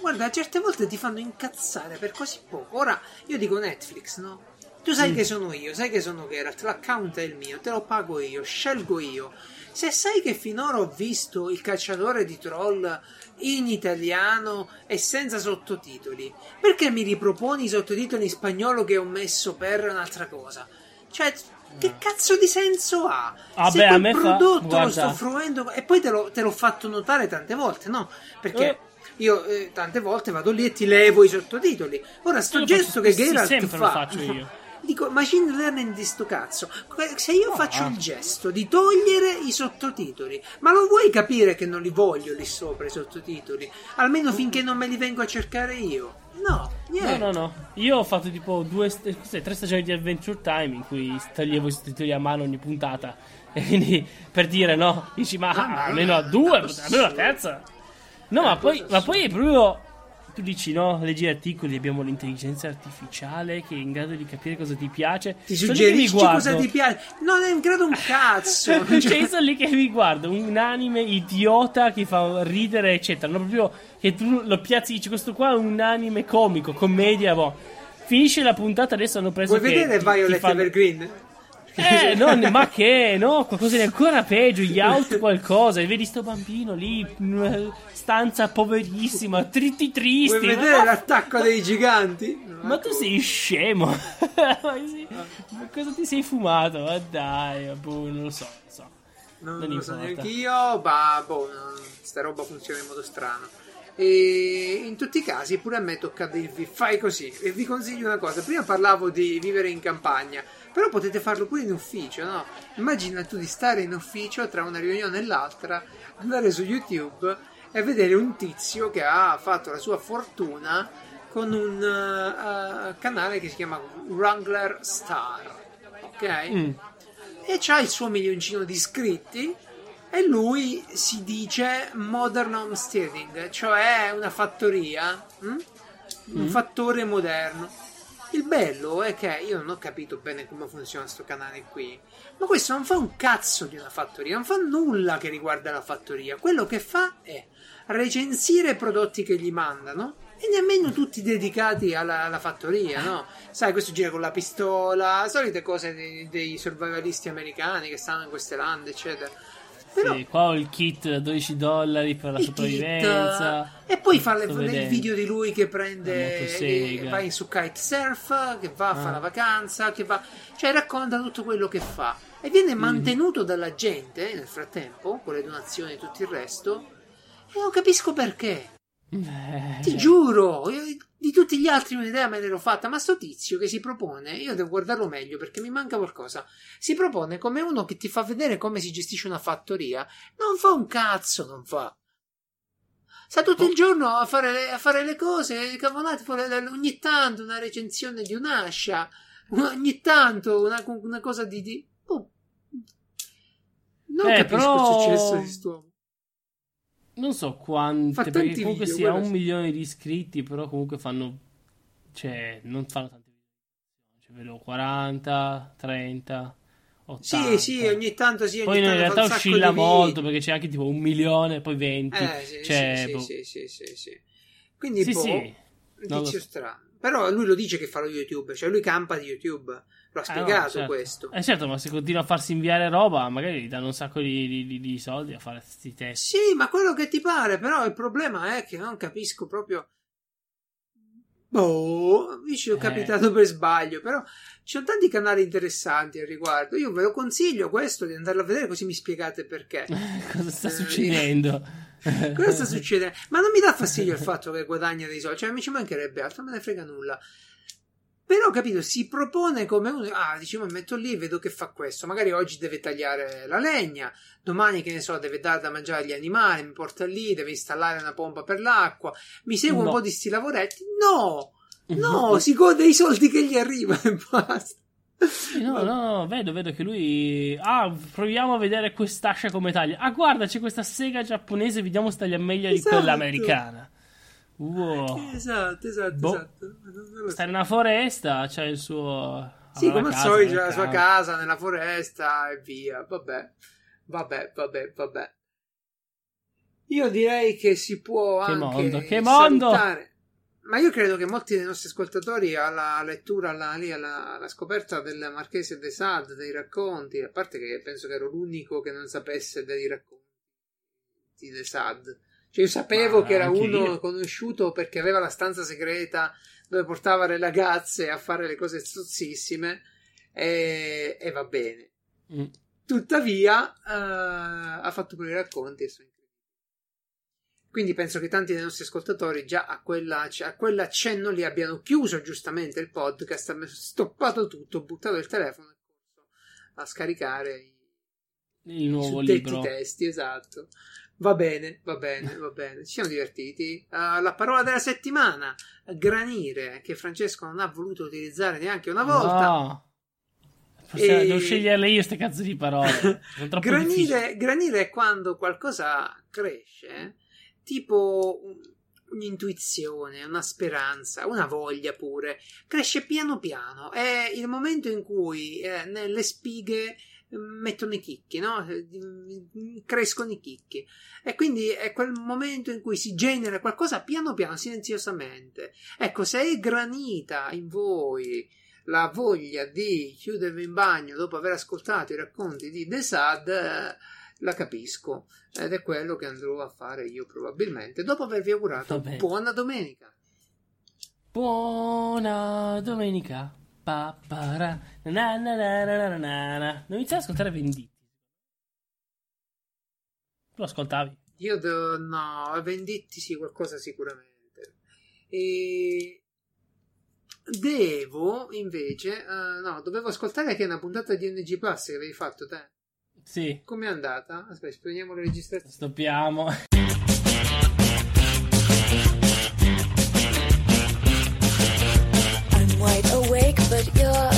Guarda, certe volte ti fanno incazzare per così poco. Ora, io dico Netflix, no? Tu Mm. sai che sono io, sai che sono Geralt, l'account è il mio, te lo pago io, scelgo io. Se sai che finora ho visto il cacciatore di troll in italiano e senza sottotitoli, perché mi riproponi i sottotitoli in spagnolo che ho messo per un'altra cosa? Cioè, che cazzo di senso ha? Ah, Se beh, quel me fa- prodotto lo sto fruendo e poi te, lo- te l'ho fatto notare tante volte, no? Perché Eh. Io eh, tante volte vado lì e ti levo i sottotitoli. Ora, sto Io gesto faccio che Geralt sempre fa. lo faccio io. Dico, machine learning di sto cazzo. Se io faccio ah. il gesto di togliere i sottotitoli, ma lo vuoi capire che non li voglio lì sopra i sottotitoli? Almeno finché non me li vengo a cercare io. No, niente. No, no, no. Io ho fatto tipo due, cos'è, tre stagioni di Adventure Time in cui toglievo i sottotitoli a mano ogni puntata. E quindi per dire no, dici ma Ah, ma almeno a non- due, non almeno la terza. No, ma Eh, poi, ma poi è proprio. Tu dici, no? Leggi articoli, abbiamo l'intelligenza artificiale che è in grado di capire cosa ti piace. Ti suggerisci cosa ti piace. Non è in grado un cazzo. cioè, io sono lì che mi guardo un anime idiota che fa ridere, eccetera. Non proprio che tu lo piazzi, dici, questo qua è un anime comico, commedia, boh. Finisce la puntata, adesso hanno preso. Vuoi vedere ti- ti Violet fanno- Evergreen? Eh, no, ma che, no, qualcosa di ancora peggio, gli out qualcosa, e vedi sto bambino lì, una stanza poverissima, tristi tristi. Vuoi ma- vedere l'attacco dei giganti? Ma tu sei scemo. Ma ma cosa ti sei fumato? Ma dai, boh, non lo so, non lo so. Non, Non lo so neanche io, ma boh, non- sta roba funziona in modo strano. E in tutti i casi, pure a me tocca dirvi: fai così. E vi consiglio una cosa: prima parlavo di vivere in campagna, però potete farlo pure in ufficio, no? Immagina tu di stare in ufficio tra una riunione e l'altra, andare su YouTube e vedere un tizio che ha fatto la sua fortuna con un eh, canale che si chiama Wrangler Star. Ok? Mm. e c'ha il suo milioncino di iscritti e lui si dice Modern Homesteading, cioè una fattoria, mm? un fattore moderno. Il bello è che io non ho capito bene come funziona sto canale qui, ma questo non fa un cazzo di una fattoria, non fa nulla che riguarda la fattoria. Quello che fa è recensire i prodotti che gli mandano e nemmeno tutti dedicati alla, alla fattoria, no? Sai, questo gira con la pistola, solite cose dei, dei survivalisti americani che stanno in queste lande, eccetera. Però Sì, qua ho il kit da 12 dollari per la i sopravvivenza. kit, e poi fa le- vedendo. video di lui che prende eh, va in su kitesurf che va a fare Ah. la vacanza che va cioè racconta tutto quello che fa e viene Mm. mantenuto dalla gente nel frattempo con le donazioni e tutto il resto e non capisco perché Eh, ti giuro io di tutti gli altri un'idea me l'ero fatta ma sto tizio che si propone io devo guardarlo meglio perché mi manca qualcosa si propone come uno che ti fa vedere come si gestisce una fattoria non fa un cazzo non fa Sta tutto il giorno a fare le, a fare le cose, cavolate, ogni tanto una recensione di un'ascia, ogni tanto una, una cosa di... di- oh. Non Eh, capisco però- il successo di quest'uomo. Non so quante, Fa perché tanti comunque video, si ha un sì. milione di iscritti, però comunque fanno... Cioè, non fanno tante video. Cioè, vedo 40, 30, 80. Sì, sì, ogni tanto sì, ogni Poi in tanto fa realtà oscilla molto, perché c'è anche tipo un milione, poi 20. Eh, sì, cioè, sì, boh. sì, sì, sì, sì. Quindi, Sì, boh, sì. lo strano. Però lui lo dice che fa lo YouTube, cioè lui campa di YouTube. Lo ha Ah, spiegato certo. questo. Eh certo, ma se continua a farsi inviare roba, magari gli danno un sacco di, di- di- di soldi a fare questi test. Sì, ma quello che ti pare, però il problema è che non capisco proprio. Boh, mi ci ho Eh. capitato per sbaglio, però ci sono tanti canali interessanti al riguardo. Io ve lo consiglio questo di andarlo a vedere così mi spiegate perché. Cosa sta Eh, succedendo? Cosa sta succedendo? Ma non mi dà fastidio il fatto che guadagna dei soldi, cioè mi ci mancherebbe altro, me ne frega nulla. Però, capito, si propone come uno, ah, diciamo, metto lì, vedo che fa questo. Magari oggi deve tagliare la legna, domani, che ne so, deve dare da mangiare agli animali, mi porta lì, deve installare una pompa per l'acqua. Mi segue un No. po' di sti lavoretti. No! No, si gode i soldi che gli arrivano e basta. Sì, No, no, no, vedo, vedo che lui. Ah, proviamo a vedere quest'ascia come taglia. Ah, guarda, c'è questa sega giapponese, vediamo se taglia meglio di Esatto. quella americana. Wow. Esatto, esatto, Boh. esatto. So. Sta in una foresta, c'è il suo. Sì, come al solito, nel la sua casa nella foresta e via. Vabbè, vabbè, vabbè, vabbè. Io direi che si può Che anche mondo, che mondo! salutare. Ma io credo che molti dei nostri ascoltatori alla lettura, alla, lì, alla, alla scoperta del Marchese de Sade, dei racconti, a parte che penso che ero l'unico che non sapesse dei racconti de Sade. Cioè io sapevo Ma che era uno io. conosciuto perché aveva la stanza segreta dove portava le ragazze a fare le cose stozzissime e, e va bene. Mm. Tuttavia, eh, ha fatto quei racconti e sono incredibili. Quindi penso che tanti dei nostri ascoltatori già a, quella, a quell'accenno lì abbiano chiuso giustamente il podcast, hanno stoppato tutto, buttato il telefono e corso a scaricare i, Il i nuovo libro. testi, esatto. Va bene, va bene, va bene. Ci siamo divertiti. Uh, la parola della settimana, granire, che Francesco non ha voluto utilizzare neanche una volta. No. Possiamo- E- Devo sceglierle io queste cazzo di parole. Granire, granire è quando qualcosa cresce, tipo un- un'intuizione, una speranza, una voglia pure. Cresce piano piano. È il momento in cui eh, nelle spighe mettono i chicchi, no? Eh, Crescono i chicchi. E quindi è quel momento in cui si genera qualcosa piano piano, silenziosamente. Ecco, se è granita in voi la voglia di chiudervi in bagno dopo aver ascoltato i racconti di The Sad, eh, la capisco. Ed è quello che andrò a fare io probabilmente, dopo avervi augurato buona domenica. Buona domenica. Pa, para, na, na, na, na, na, na, na. Non iniziare ad ascoltare Venditti. Tu lo ascoltavi? Io do- no, venditti sì, qualcosa sicuramente. E devo invece, eh, no, dovevo ascoltare che è una puntata di NG Plus che avevi fatto te. Sì. Com'è andata? Aspetta, spegniamo la registrazione. Stoppiamo. but you're